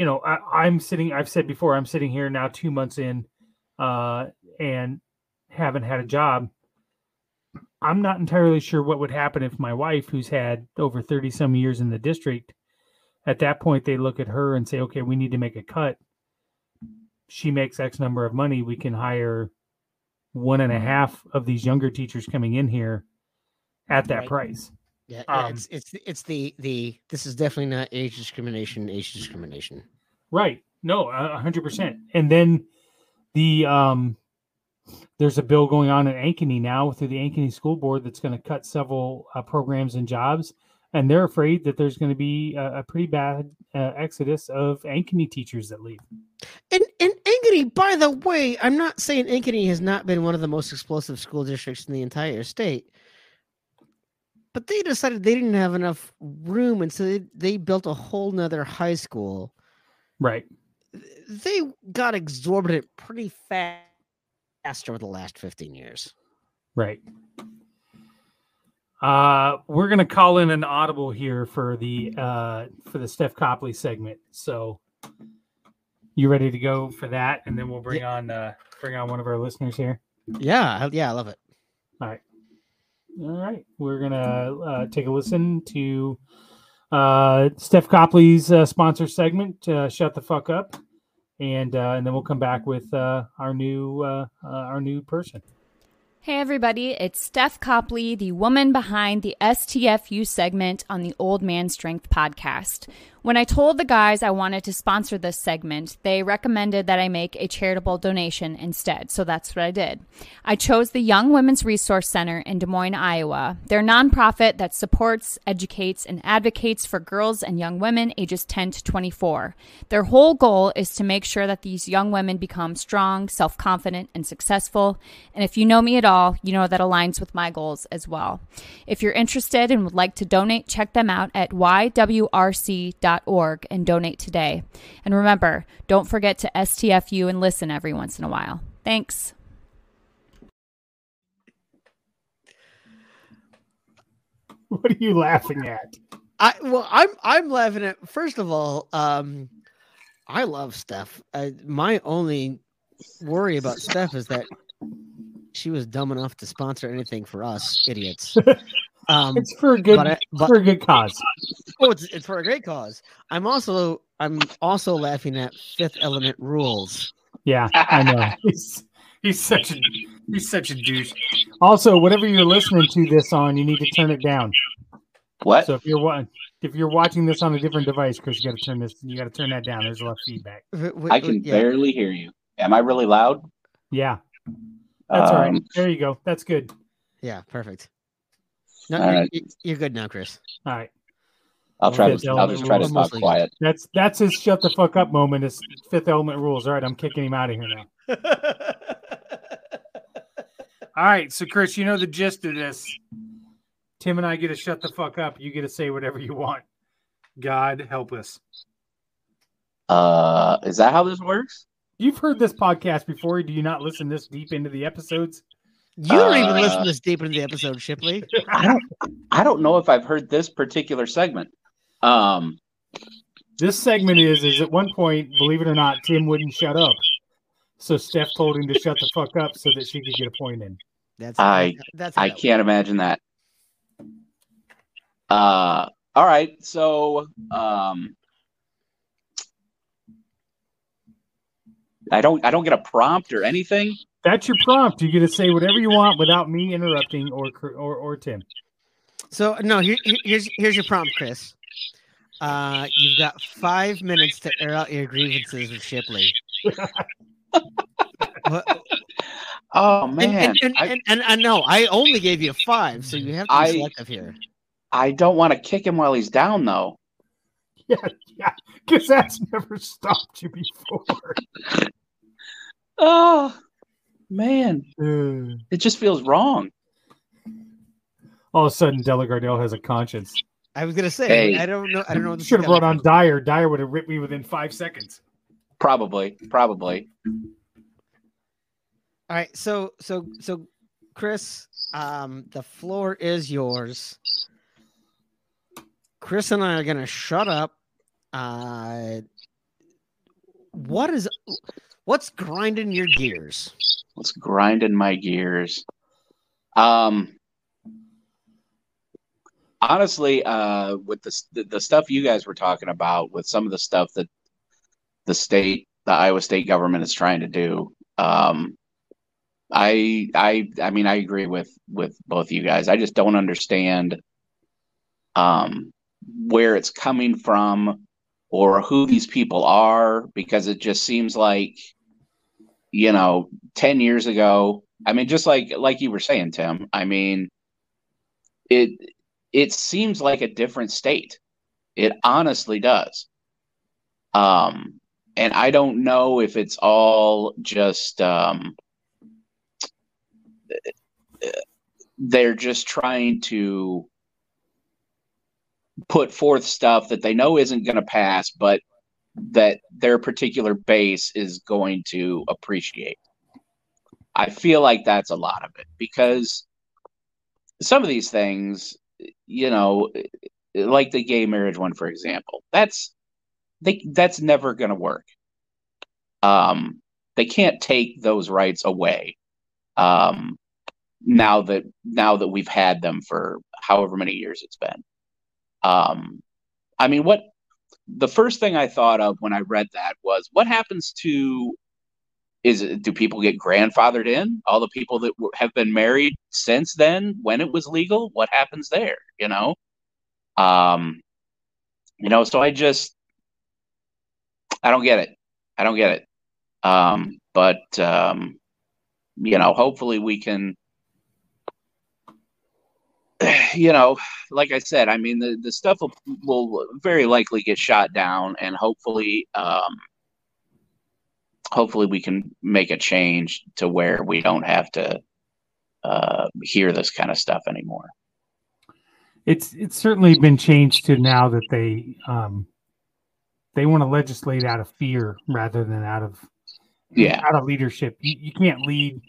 you know, I, I'm sitting. I've said before, I'm sitting here now, two months in, uh, and haven't had a job. I'm not entirely sure what would happen if my wife, who's had over 30 some years in the district, at that point they look at her and say, okay, we need to make a cut. She makes X number of money. We can hire one and a half of these younger teachers coming in here at that Right. price. Yeah, yeah, Um, it's it's the- it's the the this is definitely not age discrimination. Age discrimination. Right. No, hundred percent. And then the um there's a bill going on in Ankeny now through the Ankeny School Board that's going to cut several uh, programs and jobs, and they're afraid that there's going to be a, a pretty bad uh, exodus of Ankeny teachers that leave. And and Ankeny, by the way, I'm not saying Ankeny has not been one of the most explosive school districts in the entire state, but they decided they didn't have enough room, and so they, they built a whole nother high school. Right. They got exorbitant pretty fast over the last 15 years. Right. Uh, we're gonna call in an audible here for the uh for the Steph Copley segment. So you ready to go for that, and then we'll bring on uh bring on one of our listeners here. Yeah, yeah, I love it. All right. All right. We're gonna uh, take a listen to uh Steph Copley's uh, sponsor segment. Uh, Shut the fuck up, and uh, and then we'll come back with uh, our new our new person. Hey everybody, it's Steph Copley, the woman behind the STFU segment on the Old Man Strength podcast. When I told the guys I wanted to sponsor this segment, they recommended that I make a charitable donation instead, so that's what I did. I chose the Young Women's Resource Center in Des Moines, Iowa. They're a nonprofit that supports, educates, and advocates for girls and young women ages 10 to 24. Their whole goal is to make sure that these young women become strong, self confident, and successful. And if you know me at all, you know that aligns with my goals as well. If you're interested and would like to donate, check them out at ywrc.org and donate today. And remember, don't forget to STFU and listen every once in a while. Thanks. What are you laughing at? I well, I'm I'm laughing at first of all, um, I love Steph. Uh, my only worry about Steph is that she was dumb enough to sponsor anything for us idiots. Um, It's for a good but I- but- for a good cause. oh, it's it's for a great cause. I'm also I'm also laughing at Fifth Element rules. Yeah, I know. He's he's such a he's such a douche. Also, whatever you're listening to this on, you need to turn it down. What? So if you're wa- if you're watching this on a different device, Chris, you got to turn this. You got to turn that down. There's a lot of feedback. I can yeah, barely hear you. Am I really loud? Yeah, that's all right. Um, There you go. That's good. yeah, perfect. No, All you're, right. you- you're good now, Chris. All right. I'll try Fifth to. I'll just try to rules. talk quiet. That's that's his shut the fuck up moment. Is Fifth Element rules. All right, I'm kicking him out of here now. All right, so Chris, you know the gist of this. Tim and I get to shut the fuck up. You get to say whatever you want. God help us. Uh, is that how this works? You've heard this podcast before. Do you not listen this deep into the episodes? You don't even Uh, listen this deep into the episode, Shipley. I don't. I don't know if I've heard this particular segment. Um, This segment is is at one point, believe it or not, Tim wouldn't shut up. So Steph told him to shut the fuck up so that she could get a point in. That's I- That's I that can't imagine that. Uh, all right. So, um, I don't. I don't get a prompt or anything. That's your prompt. You get to say whatever you want without me interrupting or or, or Tim. So no, here, here- here's here's your prompt, Chris. Uh, you've got five minutes to air out your grievances with Shipley. What- Oh and, man, and, and, I, and, and I know I only gave you five, so you have to be I- selective here. I don't want to kick him while he's down though. Yeah, yeah, because that's never stopped you before. Oh man, Uh, it just feels wrong. all of a sudden, Della Gardell has a conscience. I was gonna say Hey. I don't know. I don't know. What this Should have brought on Dyer. Dyer would have ripped me within five seconds. Probably, probably. All right, so so so Chris, um, the floor is yours. Chris and I are gonna shut up. Uh, what is what's grinding your gears? What's grinding my gears? Um, honestly, uh, with the, the the stuff you guys were talking about, with some of the stuff that the state, the Iowa state government is trying to do, um, I I I mean I agree with with both of you guys. I just don't understand um where it's coming from or who these people are because it just seems like you know 10 years ago. I mean just like like you were saying tim i mean it it seems like a different state. It honestly does. Um and i don't know if it's all just um they're just trying to put forth stuff that they know isn't going to pass but that their particular base is going to appreciate I feel like that's a lot of it because some of these things, you know, like the gay marriage one, for example, that's they that's never going to work. Um, they can't take those rights away. Um, now that now that we've had them for however many years it's been. Um, I mean, what the first thing I thought of when I read that was what happens to is it, do people get grandfathered in? All the people that w- have been married since then when it was legal what happens there you know? Um you know so i just i don't get it. I don't get it. Um but um you know hopefully we can you know like i said i mean the, the stuff will, will very likely get shot down and hopefully um hopefully we can make a change to where we don't have to uh, hear this kind of stuff anymore. It's it's certainly been changed to now that they um they want to legislate out of fear rather than out of Yeah, out of leadership. You, you can't lead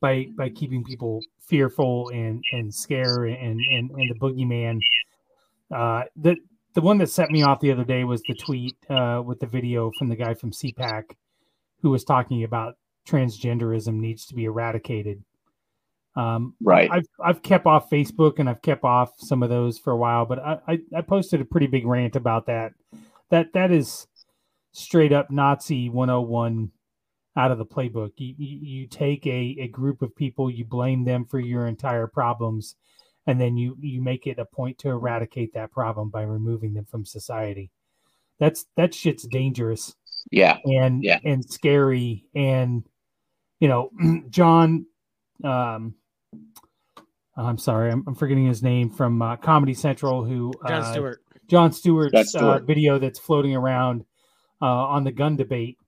by by keeping people fearful and and scare and and, and the boogeyman. Uh, the the one that set me off the other day was the tweet uh, with the video from the guy from CPAC who was talking about transgenderism needs to be eradicated. Um, right. I've I've kept off Facebook and I've kept off some of those for a while, but I, I, I posted a pretty big rant about that. That that is straight up Nazi 101 out of the playbook. You, you, you take a, a group of people, you blame them for your entire problems, and then you you make it a point to eradicate that problem by removing them from society. That's that shit's dangerous Yeah, and Yeah. and scary and you know jon um i'm sorry i'm, I'm forgetting his name from uh, comedy central who Jon uh, Stewart. Jon Stewart's Jon uh, video that's floating around uh, on the gun debate.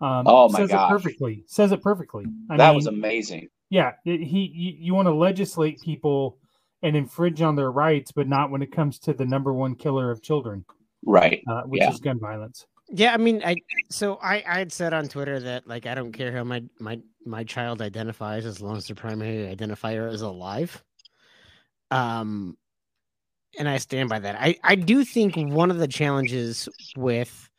Um, Oh my says gosh. it perfectly. Says it perfectly. I that mean, was amazing. yeah. it- he you, you want to legislate people and infringe on their rights, but not when it comes to the number one killer of children, Right. uh, which Yeah. is gun violence. Yeah, I mean, I so I I had said on Twitter that like I don't care how my my my child identifies as long as their primary identifier is alive. Um, and I stand by that. I I do think one of the challenges with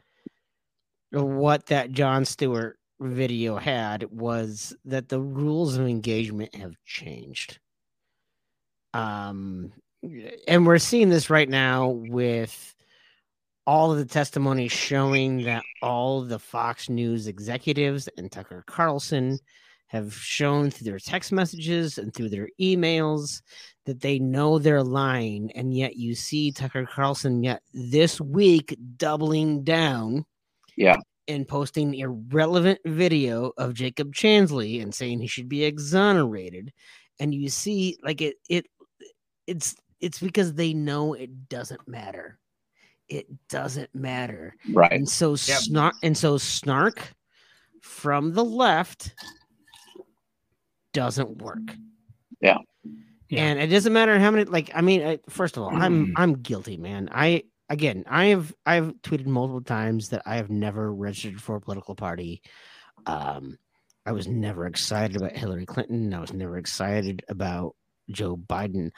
what that Jon Stewart video had was that the rules of engagement have changed. Um, and we're seeing this right now with all of the testimony showing that all the Fox News executives and Tucker Carlson have shown through their text messages and through their emails that they know they're lying. And yet you see Tucker Carlson yet this week doubling down. Yeah. And posting irrelevant video of Jacob Chansley and saying he should be exonerated. And you see, like it, it, it's, it's because they know it doesn't matter. It doesn't matter. Right. And so snark and so snark from the left doesn't work. Yeah. Yeah. And it doesn't matter how many like I mean I, first of all I'm mm. I'm guilty man. I again I have I've tweeted multiple times that I have never registered for a political party. Um I was never excited about Hillary Clinton. I was never excited about Joe Biden.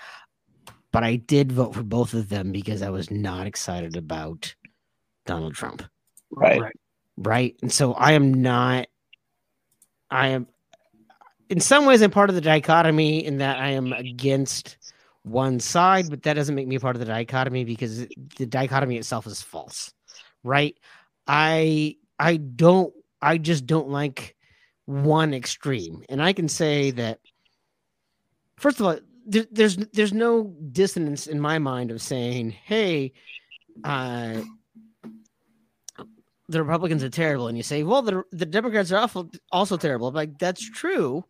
But I did vote for both of them because I was not excited about Donald Trump Right. Right. right? And so I am not. I am, in some ways, I'm part of the dichotomy in that I am against one side, but that doesn't make me part of the dichotomy because the dichotomy itself is false, right? I I don't I just don't like one extreme, and I can say that. First of all, there, there's there's no dissonance in my mind of saying, "Hey, uh, the Republicans are terrible, and you say, well, the the Democrats are awful, also terrible. I'm like that's true,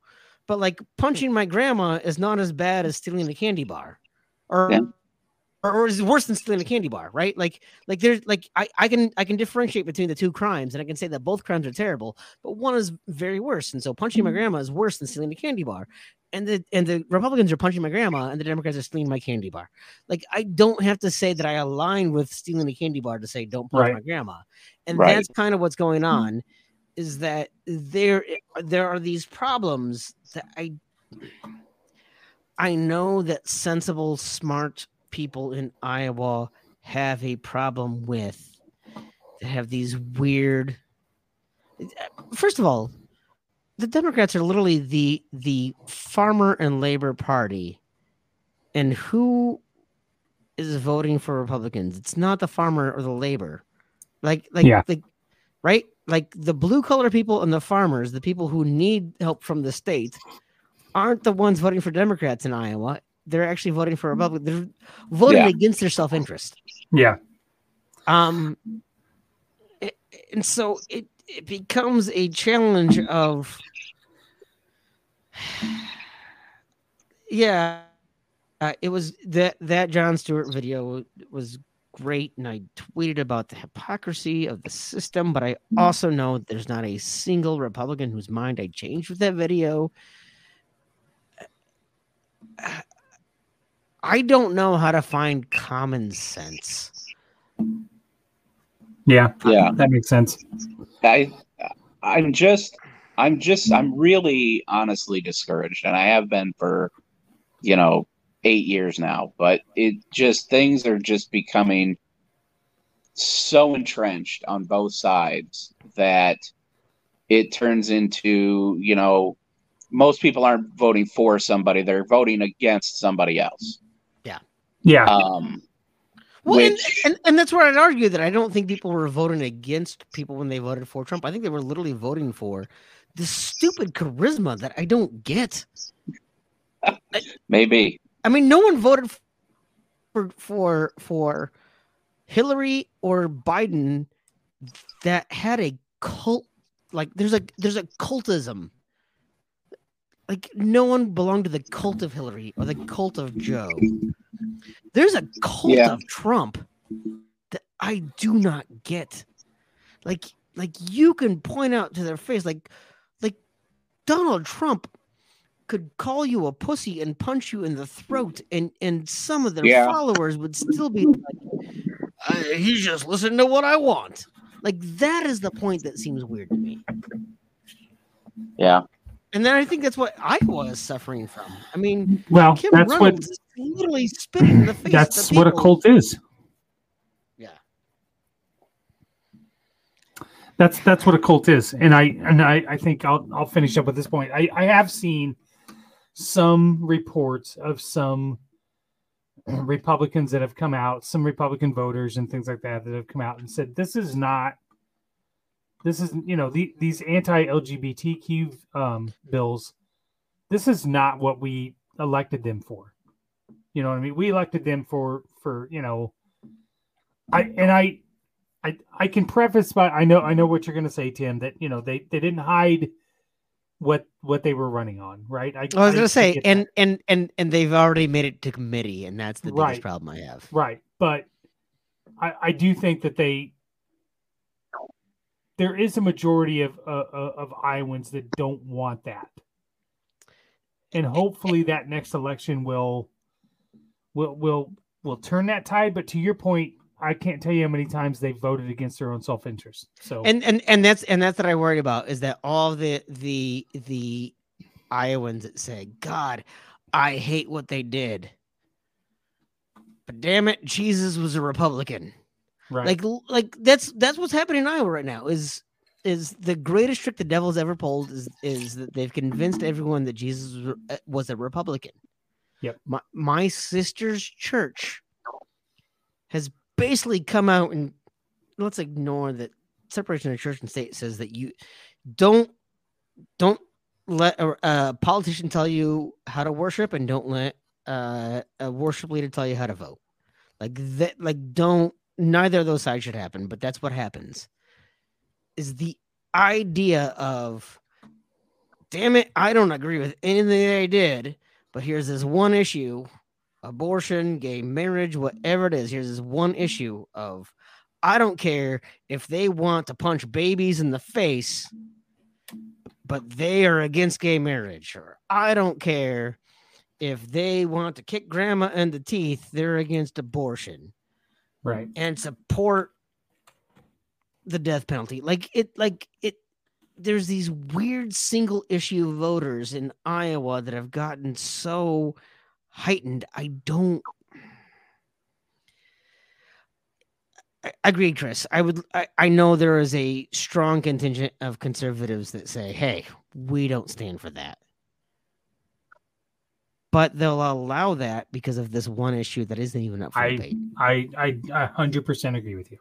but like punching hmm. my grandma is not as bad as stealing a candy bar, or Yeah. or, or is worse than stealing a candy bar, right? Like like there's like I I can I can differentiate between the two crimes, and I can say that both crimes are terrible, but one is very worse, and so punching my hmm. grandma is worse than stealing a candy bar. And the and the Republicans are punching my grandma, and the Democrats are stealing my candy bar. Like I don't have to say that I align with stealing a candy bar to say don't punch Right. my grandma and Right. that's kind of what's going hmm. on is that there there are these problems that i i know that sensible smart people in iowa have a problem with. That have these weird first of all the democrats are literally the the farmer and labor party. And who is voting for republicans? It's not the farmer or the labor. Like like Yeah. like right like the blue collar people and the farmers the people who need help from the state aren't the ones voting for democrats in iowa they're actually voting for republicans they're voting Yeah. against their self-interest Yeah. um a- and so it it becomes a challenge of yeah uh, it was that that jon stewart video was great and i tweeted about the hypocrisy of the system but i hmm. also know there's not a single republican whose mind i changed with that video i don't know how to find common sense Yeah. Yeah. That makes sense. I I'm just I'm just I'm really honestly discouraged and I have been for you know 8 years now but it just things are just becoming so entrenched on both sides that it turns into you know most people aren't voting for somebody they're voting against somebody else Yeah. Yeah. Um Well, and, and, and that's where I'd argue that I don't think people were voting against people when they voted for Trump. I think they were literally voting for the stupid charisma that I don't get. maybe I mean, no one voted for for for Hillary or Biden that had a cult like there's a there's a cultism. Like no one belonged to the cult of Hillary or the cult of Joe. There's a cult Yeah. of Trump. that I do not get. Like, like you can point out to their face, like, like Donald Trump could call you a pussy and punch you in the throat, and and some of their Yeah. followers would still be like, "Uh, "He's just listening to what I want." Like that is the point that seems weird to me. Yeah. And then I think that's what Iowa is suffering from. I mean, Well, Kim that's what Reynolds is literally spitting in the face. that's the what a cult is. Yeah. That's that's what a cult is, and I and I, I think I'll I'll finish up with this point. I I have seen some reports of some Republicans that have come out, some Republican voters and things like that that have come out and said this is not this is you know the, these anti-LGBTQ um, bills. This is not what we elected them for. You know what I mean? We elected them for for you know. I and I I I can preface by I know I know what you're going to say, Tim. That you know they they didn't hide what what they were running on, right? I was going to say, and that. and and and they've already made it to committee, and that's the biggest Right. problem I have. right, but I I do think that they there is a majority of uh, uh, of Iowans that don't want that, and hopefully that next election will will will will turn that tide. But to your point, I can't tell you how many times they voted against their own self interest. So And and and that's and that's what I worry about is that all the the the Iowans that say, "God, I hate what they did," but damn it, Jesus was a Republican. right, Like like that's that's what's happening in Iowa right now. Is is the greatest trick the devil's ever pulled is is that they've convinced everyone that Jesus was, a- uh, was a Republican. Yep. My my sister's church has basically come out and let's ignore that separation of church and state says that you don't don't let a, a politician tell you how to worship and don't let uh, a worship leader tell you how to vote. Like that, like don't neither of those sides should happen, but that's what happens. Is the idea of damn it, I don't agree with anything they did, but here's this one issue abortion, gay marriage, whatever it is. Here's this one issue of I don't care if they want to punch babies in the face, but they are against gay marriage, or I don't care if they want to kick grandma in the teeth, they're against abortion right. and support the death penalty. Like it, like it. There's these weird single issue voters in Iowa that have gotten so heightened. I don't. I agree, Chris. I would. I, I know there is a strong contingent of conservatives that say, "Hey, we don't stand for that," but they'll allow that because of this one issue that isn't even up for I- debate. I I a hundred percent agree with you.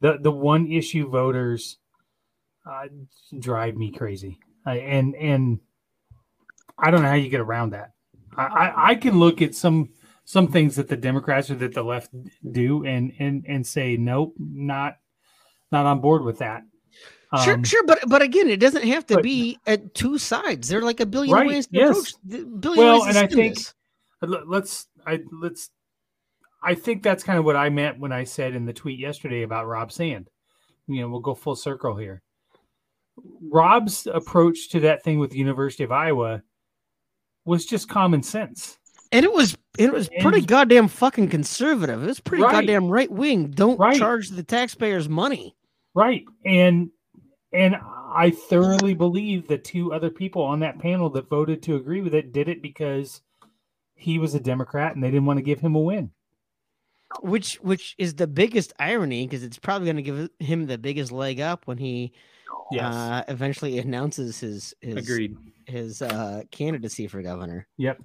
The the one issue voters uh, drive me crazy, I, and and I don't know how you get around that. I, I can look at some some things that the Democrats or that the left do and and and say nope, not not on board with that. Sure, Um, sure, but but again, it doesn't have to but- be at two sides. They're like a billion Right, ways to yes. approach. Billion Well, ways to and I think- this. Let's I let's I think that's kind of what I meant when I said in the tweet yesterday about Rob Sand. You know, we'll go full circle here. Rob's approach to that thing with the University of Iowa was just common sense. and it was it was pretty goddamn fucking conservative. It was pretty Right. goddamn right wing. Don't Right. charge the taxpayers money. Right. And and I thoroughly believe the two other people on that panel that voted to agree with it did it because he was a Democrat and they didn't want to give him a win. Which which is the biggest irony because it's probably going to give him the biggest leg up when he Yes. uh, eventually announces his his Agreed. His uh, candidacy for governor. Yep.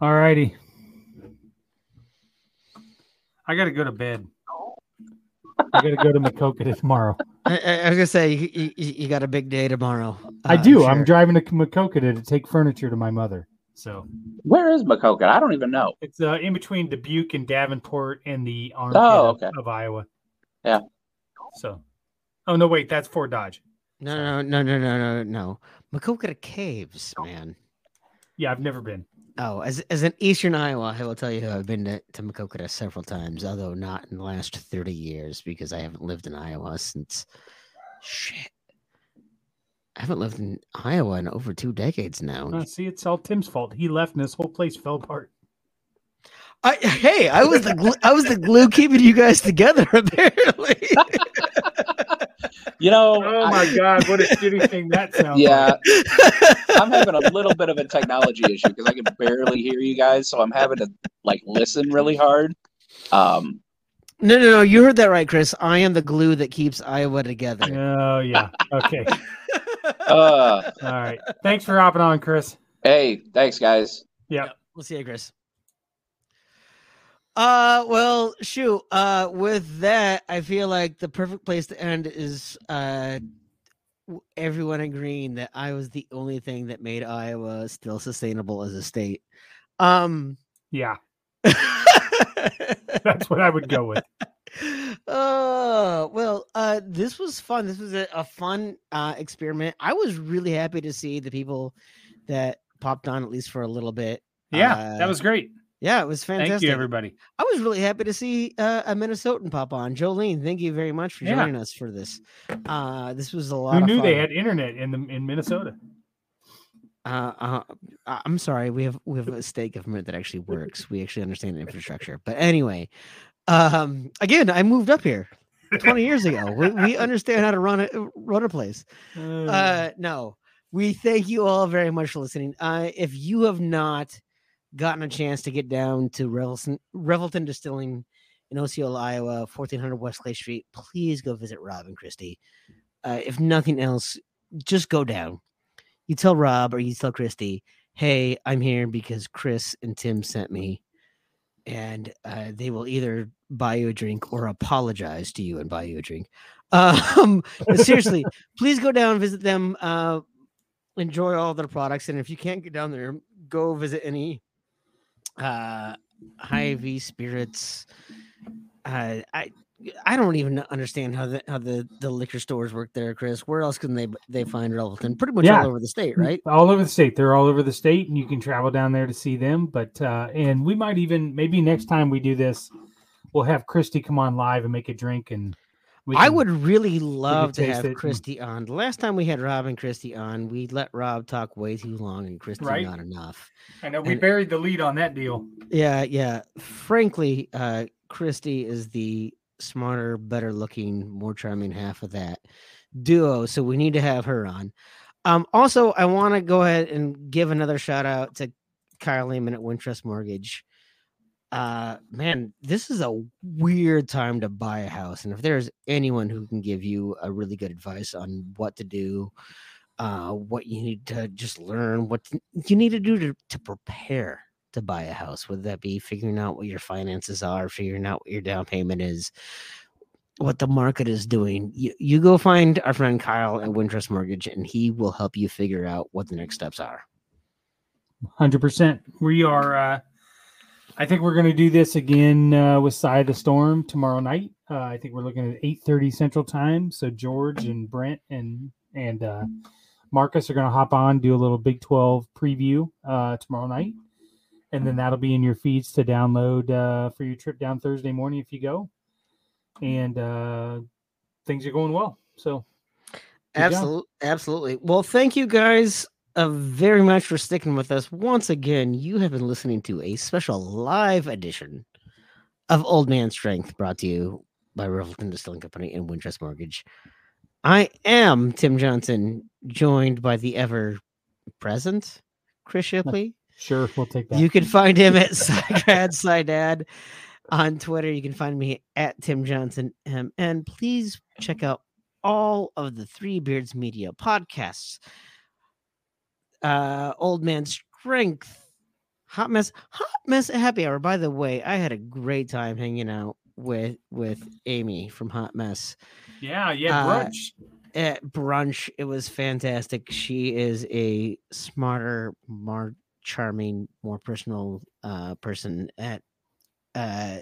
All righty. I got to go to bed. I got to go to Maquoketa tomorrow. I, I, I was gonna say you, you, you got a big day tomorrow. I uh, do. sure. I'm driving to Maquoketa to take furniture to my mother. So Where is Macoka? I don't even know. it's uh, in between Dubuque and Davenport and the armpit Oh, of- okay. of, Iowa. Yeah. So, oh no, wait, that's Fort Dodge. No, no, no, no, no, no, no. Maquoketa Caves, man. Yeah, I've never been. Oh, as as an Eastern Iowa, I will tell you I've been to, to Maquoketa several times, although not in the last 30 years because I haven't lived in Iowa since shit. I haven't lived in Iowa in over two decades now. Uh, see, it's all Tim's fault. He left and this whole place fell apart. I, hey, I was the glue, I was the glue keeping you guys together. Apparently, You know, Oh my god, what a shitty thing that sounds yeah, like. I'm having a little bit of a technology issue because I can barely hear you guys, so I'm having to like listen really hard. Um, no, no, no. You heard that right, Chris. I am the glue that keeps Iowa together. Oh yeah. Okay. uh, All right. Thanks for hopping on, Chris. hey, thanks, guys. Yeah. We'll see you, Chris. Uh, well, shoot. Uh, with that, I feel like the perfect place to end is uh, everyone agreeing that I was the only thing that made Iowa still sustainable as a state. Um, Yeah. That's what I would go with. Oh well, uh, this was fun. This was a, a fun uh, experiment. I was really happy to see the people that popped on at least for a little bit. Yeah, Uh, that was great. Yeah, it was fantastic. Thank you, everybody. I was really happy to see uh, a Minnesotan pop on. Jolene, thank you very much for Yeah. joining us for this. Uh, this was a lot. Who knew they had internet in the in Minnesota? Uh, uh, I'm sorry, we have we have a state government that actually works. We actually understand the infrastructure. But anyway, um, again, I moved up here 20 years ago. We, we understand how to run a run a place. Uh, no, we thank you all very much for listening. Uh, if you have not gotten a chance to get down to Revelton, Revelton Distilling in Osceola, Iowa, 1400 West Clay Street, please go visit Rob and Christy. Uh, if nothing else, just go down. You tell Rob or you tell Christy, hey, I'm here because Chris and Tim sent me. And uh, they will either buy you a drink or apologize to you and buy you a drink. Um, seriously, please go down, visit them, uh, enjoy all their products. And if you can't get down there, go visit any uh Hy-Vee spirits. Uh, I I don't even understand how the how the, the liquor stores work there, Chris. Where else can they they find Relton? Pretty much Yeah. all over the state, right? All over the state. They're all over the state, and you can travel down there to see them. But uh, and we might even maybe next time we do this, we'll have Christy come on live and make a drink, and I would really love to have it and- Christy on. The last time we had Rob and Christy on, we let Rob talk way too long and Christy Right. not enough. I know we and- buried the lead on that deal. Yeah, yeah. Frankly, uh, Christy is the smarter, better looking, more charming half of that duo. So we need to have her on. Um, also, I want to go ahead and give another shout out to Kyle Lehman at Wintrust Mortgage. Uh, man, this is a weird time to buy a house. And if there's anyone who can give you a really good advice on what to do, uh, what you need to just learn, what you need to do to, to prepare to buy a house, whether that be figuring out what your finances are, figuring out what your down payment is, what the market is doing. You, you go find our friend Kyle at Wintrust Mortgage, and he will help you figure out what the next steps are. Hundred percent. We are. uh I think we're going to do this again uh, with Side of the Storm tomorrow night. Uh, I think we're looking at eight thirty Central Time. So George and Brent and and uh, Marcus are going to hop on, do a little Big Twelve preview uh, tomorrow night, and then that'll be in your feeds to download uh, for your trip down Thursday morning if you go. And uh, things are going well. So Absolutely, absolutely. Well, thank you guys uh, very much for sticking with us. Once again, you have been listening to a special live edition of Old Man Strength, brought to you by Revelton Distilling Company and Wintrust Mortgage. I am Tim Johnson, joined by the ever present Chris Shipley. sure, we'll take that. You can find him at Cygrad Cydad on Twitter. You can find me at Tim Johnson M. And please check out all of the Three Beards Media podcasts. Uh, Old Man Strength, Hot Mess, Hot Mess Happy Hour. By the way, I had a great time hanging out with with Amy from Hot Mess yeah, yeah, Uh, brunch. at brunch. It was fantastic. She is a smarter, more charming, more personal uh, person at uh,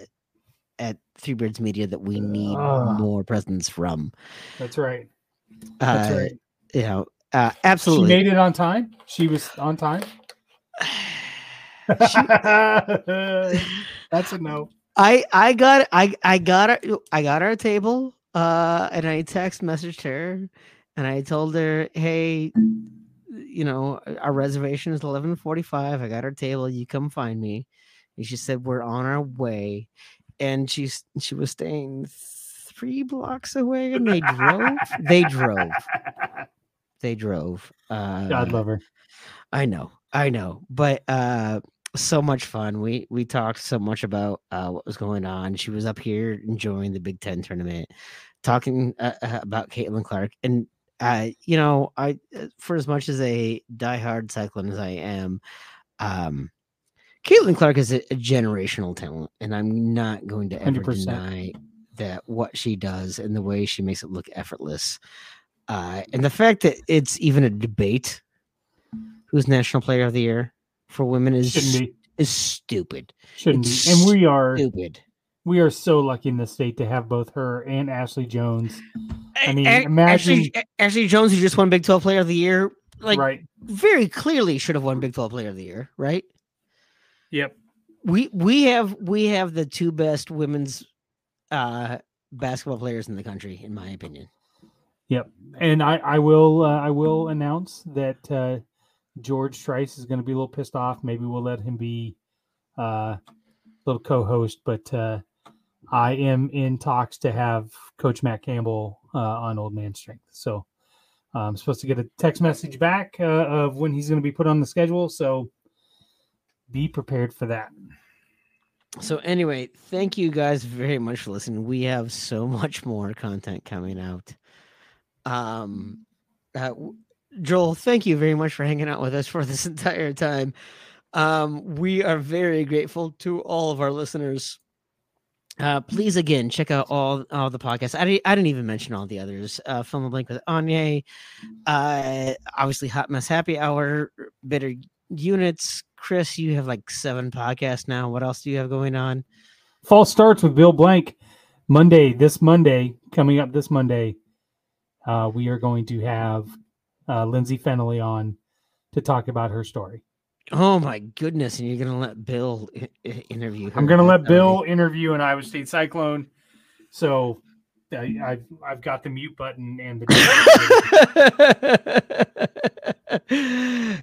at Three Beards Media that we need Ah. more presence from. That's right. Uh, That's right. You know, uh, She made it on time. She was on time. That's a no. I I got I I got her I got her a table uh and I text messaged her and I told her, "Hey, you know, our reservation is 11:45. I got her table. You come find me." And she said, "We're on our way." And she's she was staying 3 blocks away and they drove. they drove. They drove. Uh God love her. I know, I know, but uh, so much fun. We we talked so much about uh, what was going on. She was up here enjoying the Big Ten tournament, talking uh, uh, about Caitlin Clark, and uh, you know, I uh, for as much as a diehard cyclone as I am, um, Caitlin Clark is a, a generational talent, and I'm not going to ever 100%. deny that what she does and the way she makes it look effortless, uh, and the fact that it's even a debate who's National Player of the Year for women is Shouldn't is stupid. Shouldn't It's be. And we are Stupid. we are so lucky in the state to have both her and Ashley Joens. I mean, A- imagine- Ashley, Ashley Joens, who just won Big 12 Player of the Year, like right. very clearly should have won Big 12 Player of the Year, right? Yep. We we have we have the two best women's uh basketball players in the country, in my opinion. Yep. And I I will uh, I will announce that uh, George Trice is going to be a little pissed off. Maybe we'll let him be uh, little co-host, but uh, I am in talks to have Coach Matt Campbell uh, on Old Man Strength. So I'm supposed to get a text message back uh, of when he's going to be put on the schedule. So be prepared for that. So anyway, thank you guys very much for listening. We have so much more content coming out. Um, uh, Joel, thank you very much for hanging out with us for this entire time. Um, we are very grateful to all of our listeners. Uh, please again check out all all the podcasts. I didn't, I didn't even mention all the others. Uh, Film the Blink with Anya, uh, obviously Hot Mess Happy Hour, Bitter Units. Chris, you have like seven podcasts now. What else do you have going on? Fall starts with Bill Blank Monday. This Monday, coming up this Monday, uh, we are going to have uh, Lindsay Fennelly on to talk about her story. Oh my goodness! And you're gonna let Bill I- interview her. I'm going to let Bill interview an Iowa State Cyclone. So I, I've I've got the mute button and the.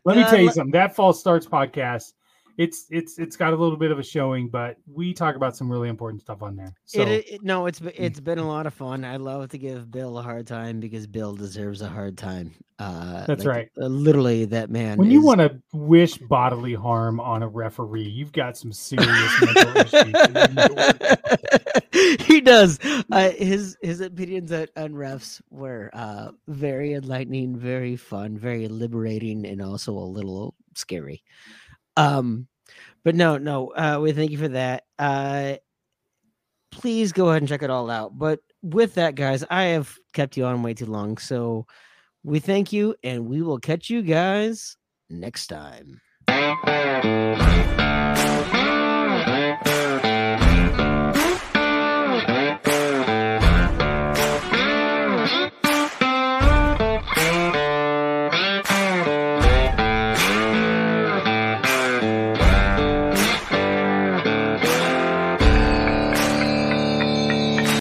Let me Uh, tell you something. That Fall Starts podcast, it's it's it's got a little bit of a showing, but we talk about some really important stuff on there. So It, it, no, it's it's been a lot of fun. I love to give Bill a hard time because Bill deserves a hard time. Uh, That's like, right. uh, literally, that man. when you want to wish bodily harm on a referee, you've got some serious mental issues. he does. Uh, his his opinions on, on refs were uh, very enlightening, very fun, very liberating, and also a little scary. Um, but no, no. Uh, we thank you for that. Uh, please go ahead and check it all out. But with that, guys, I have kept you on way too long, so we thank you, and we will catch you guys next time.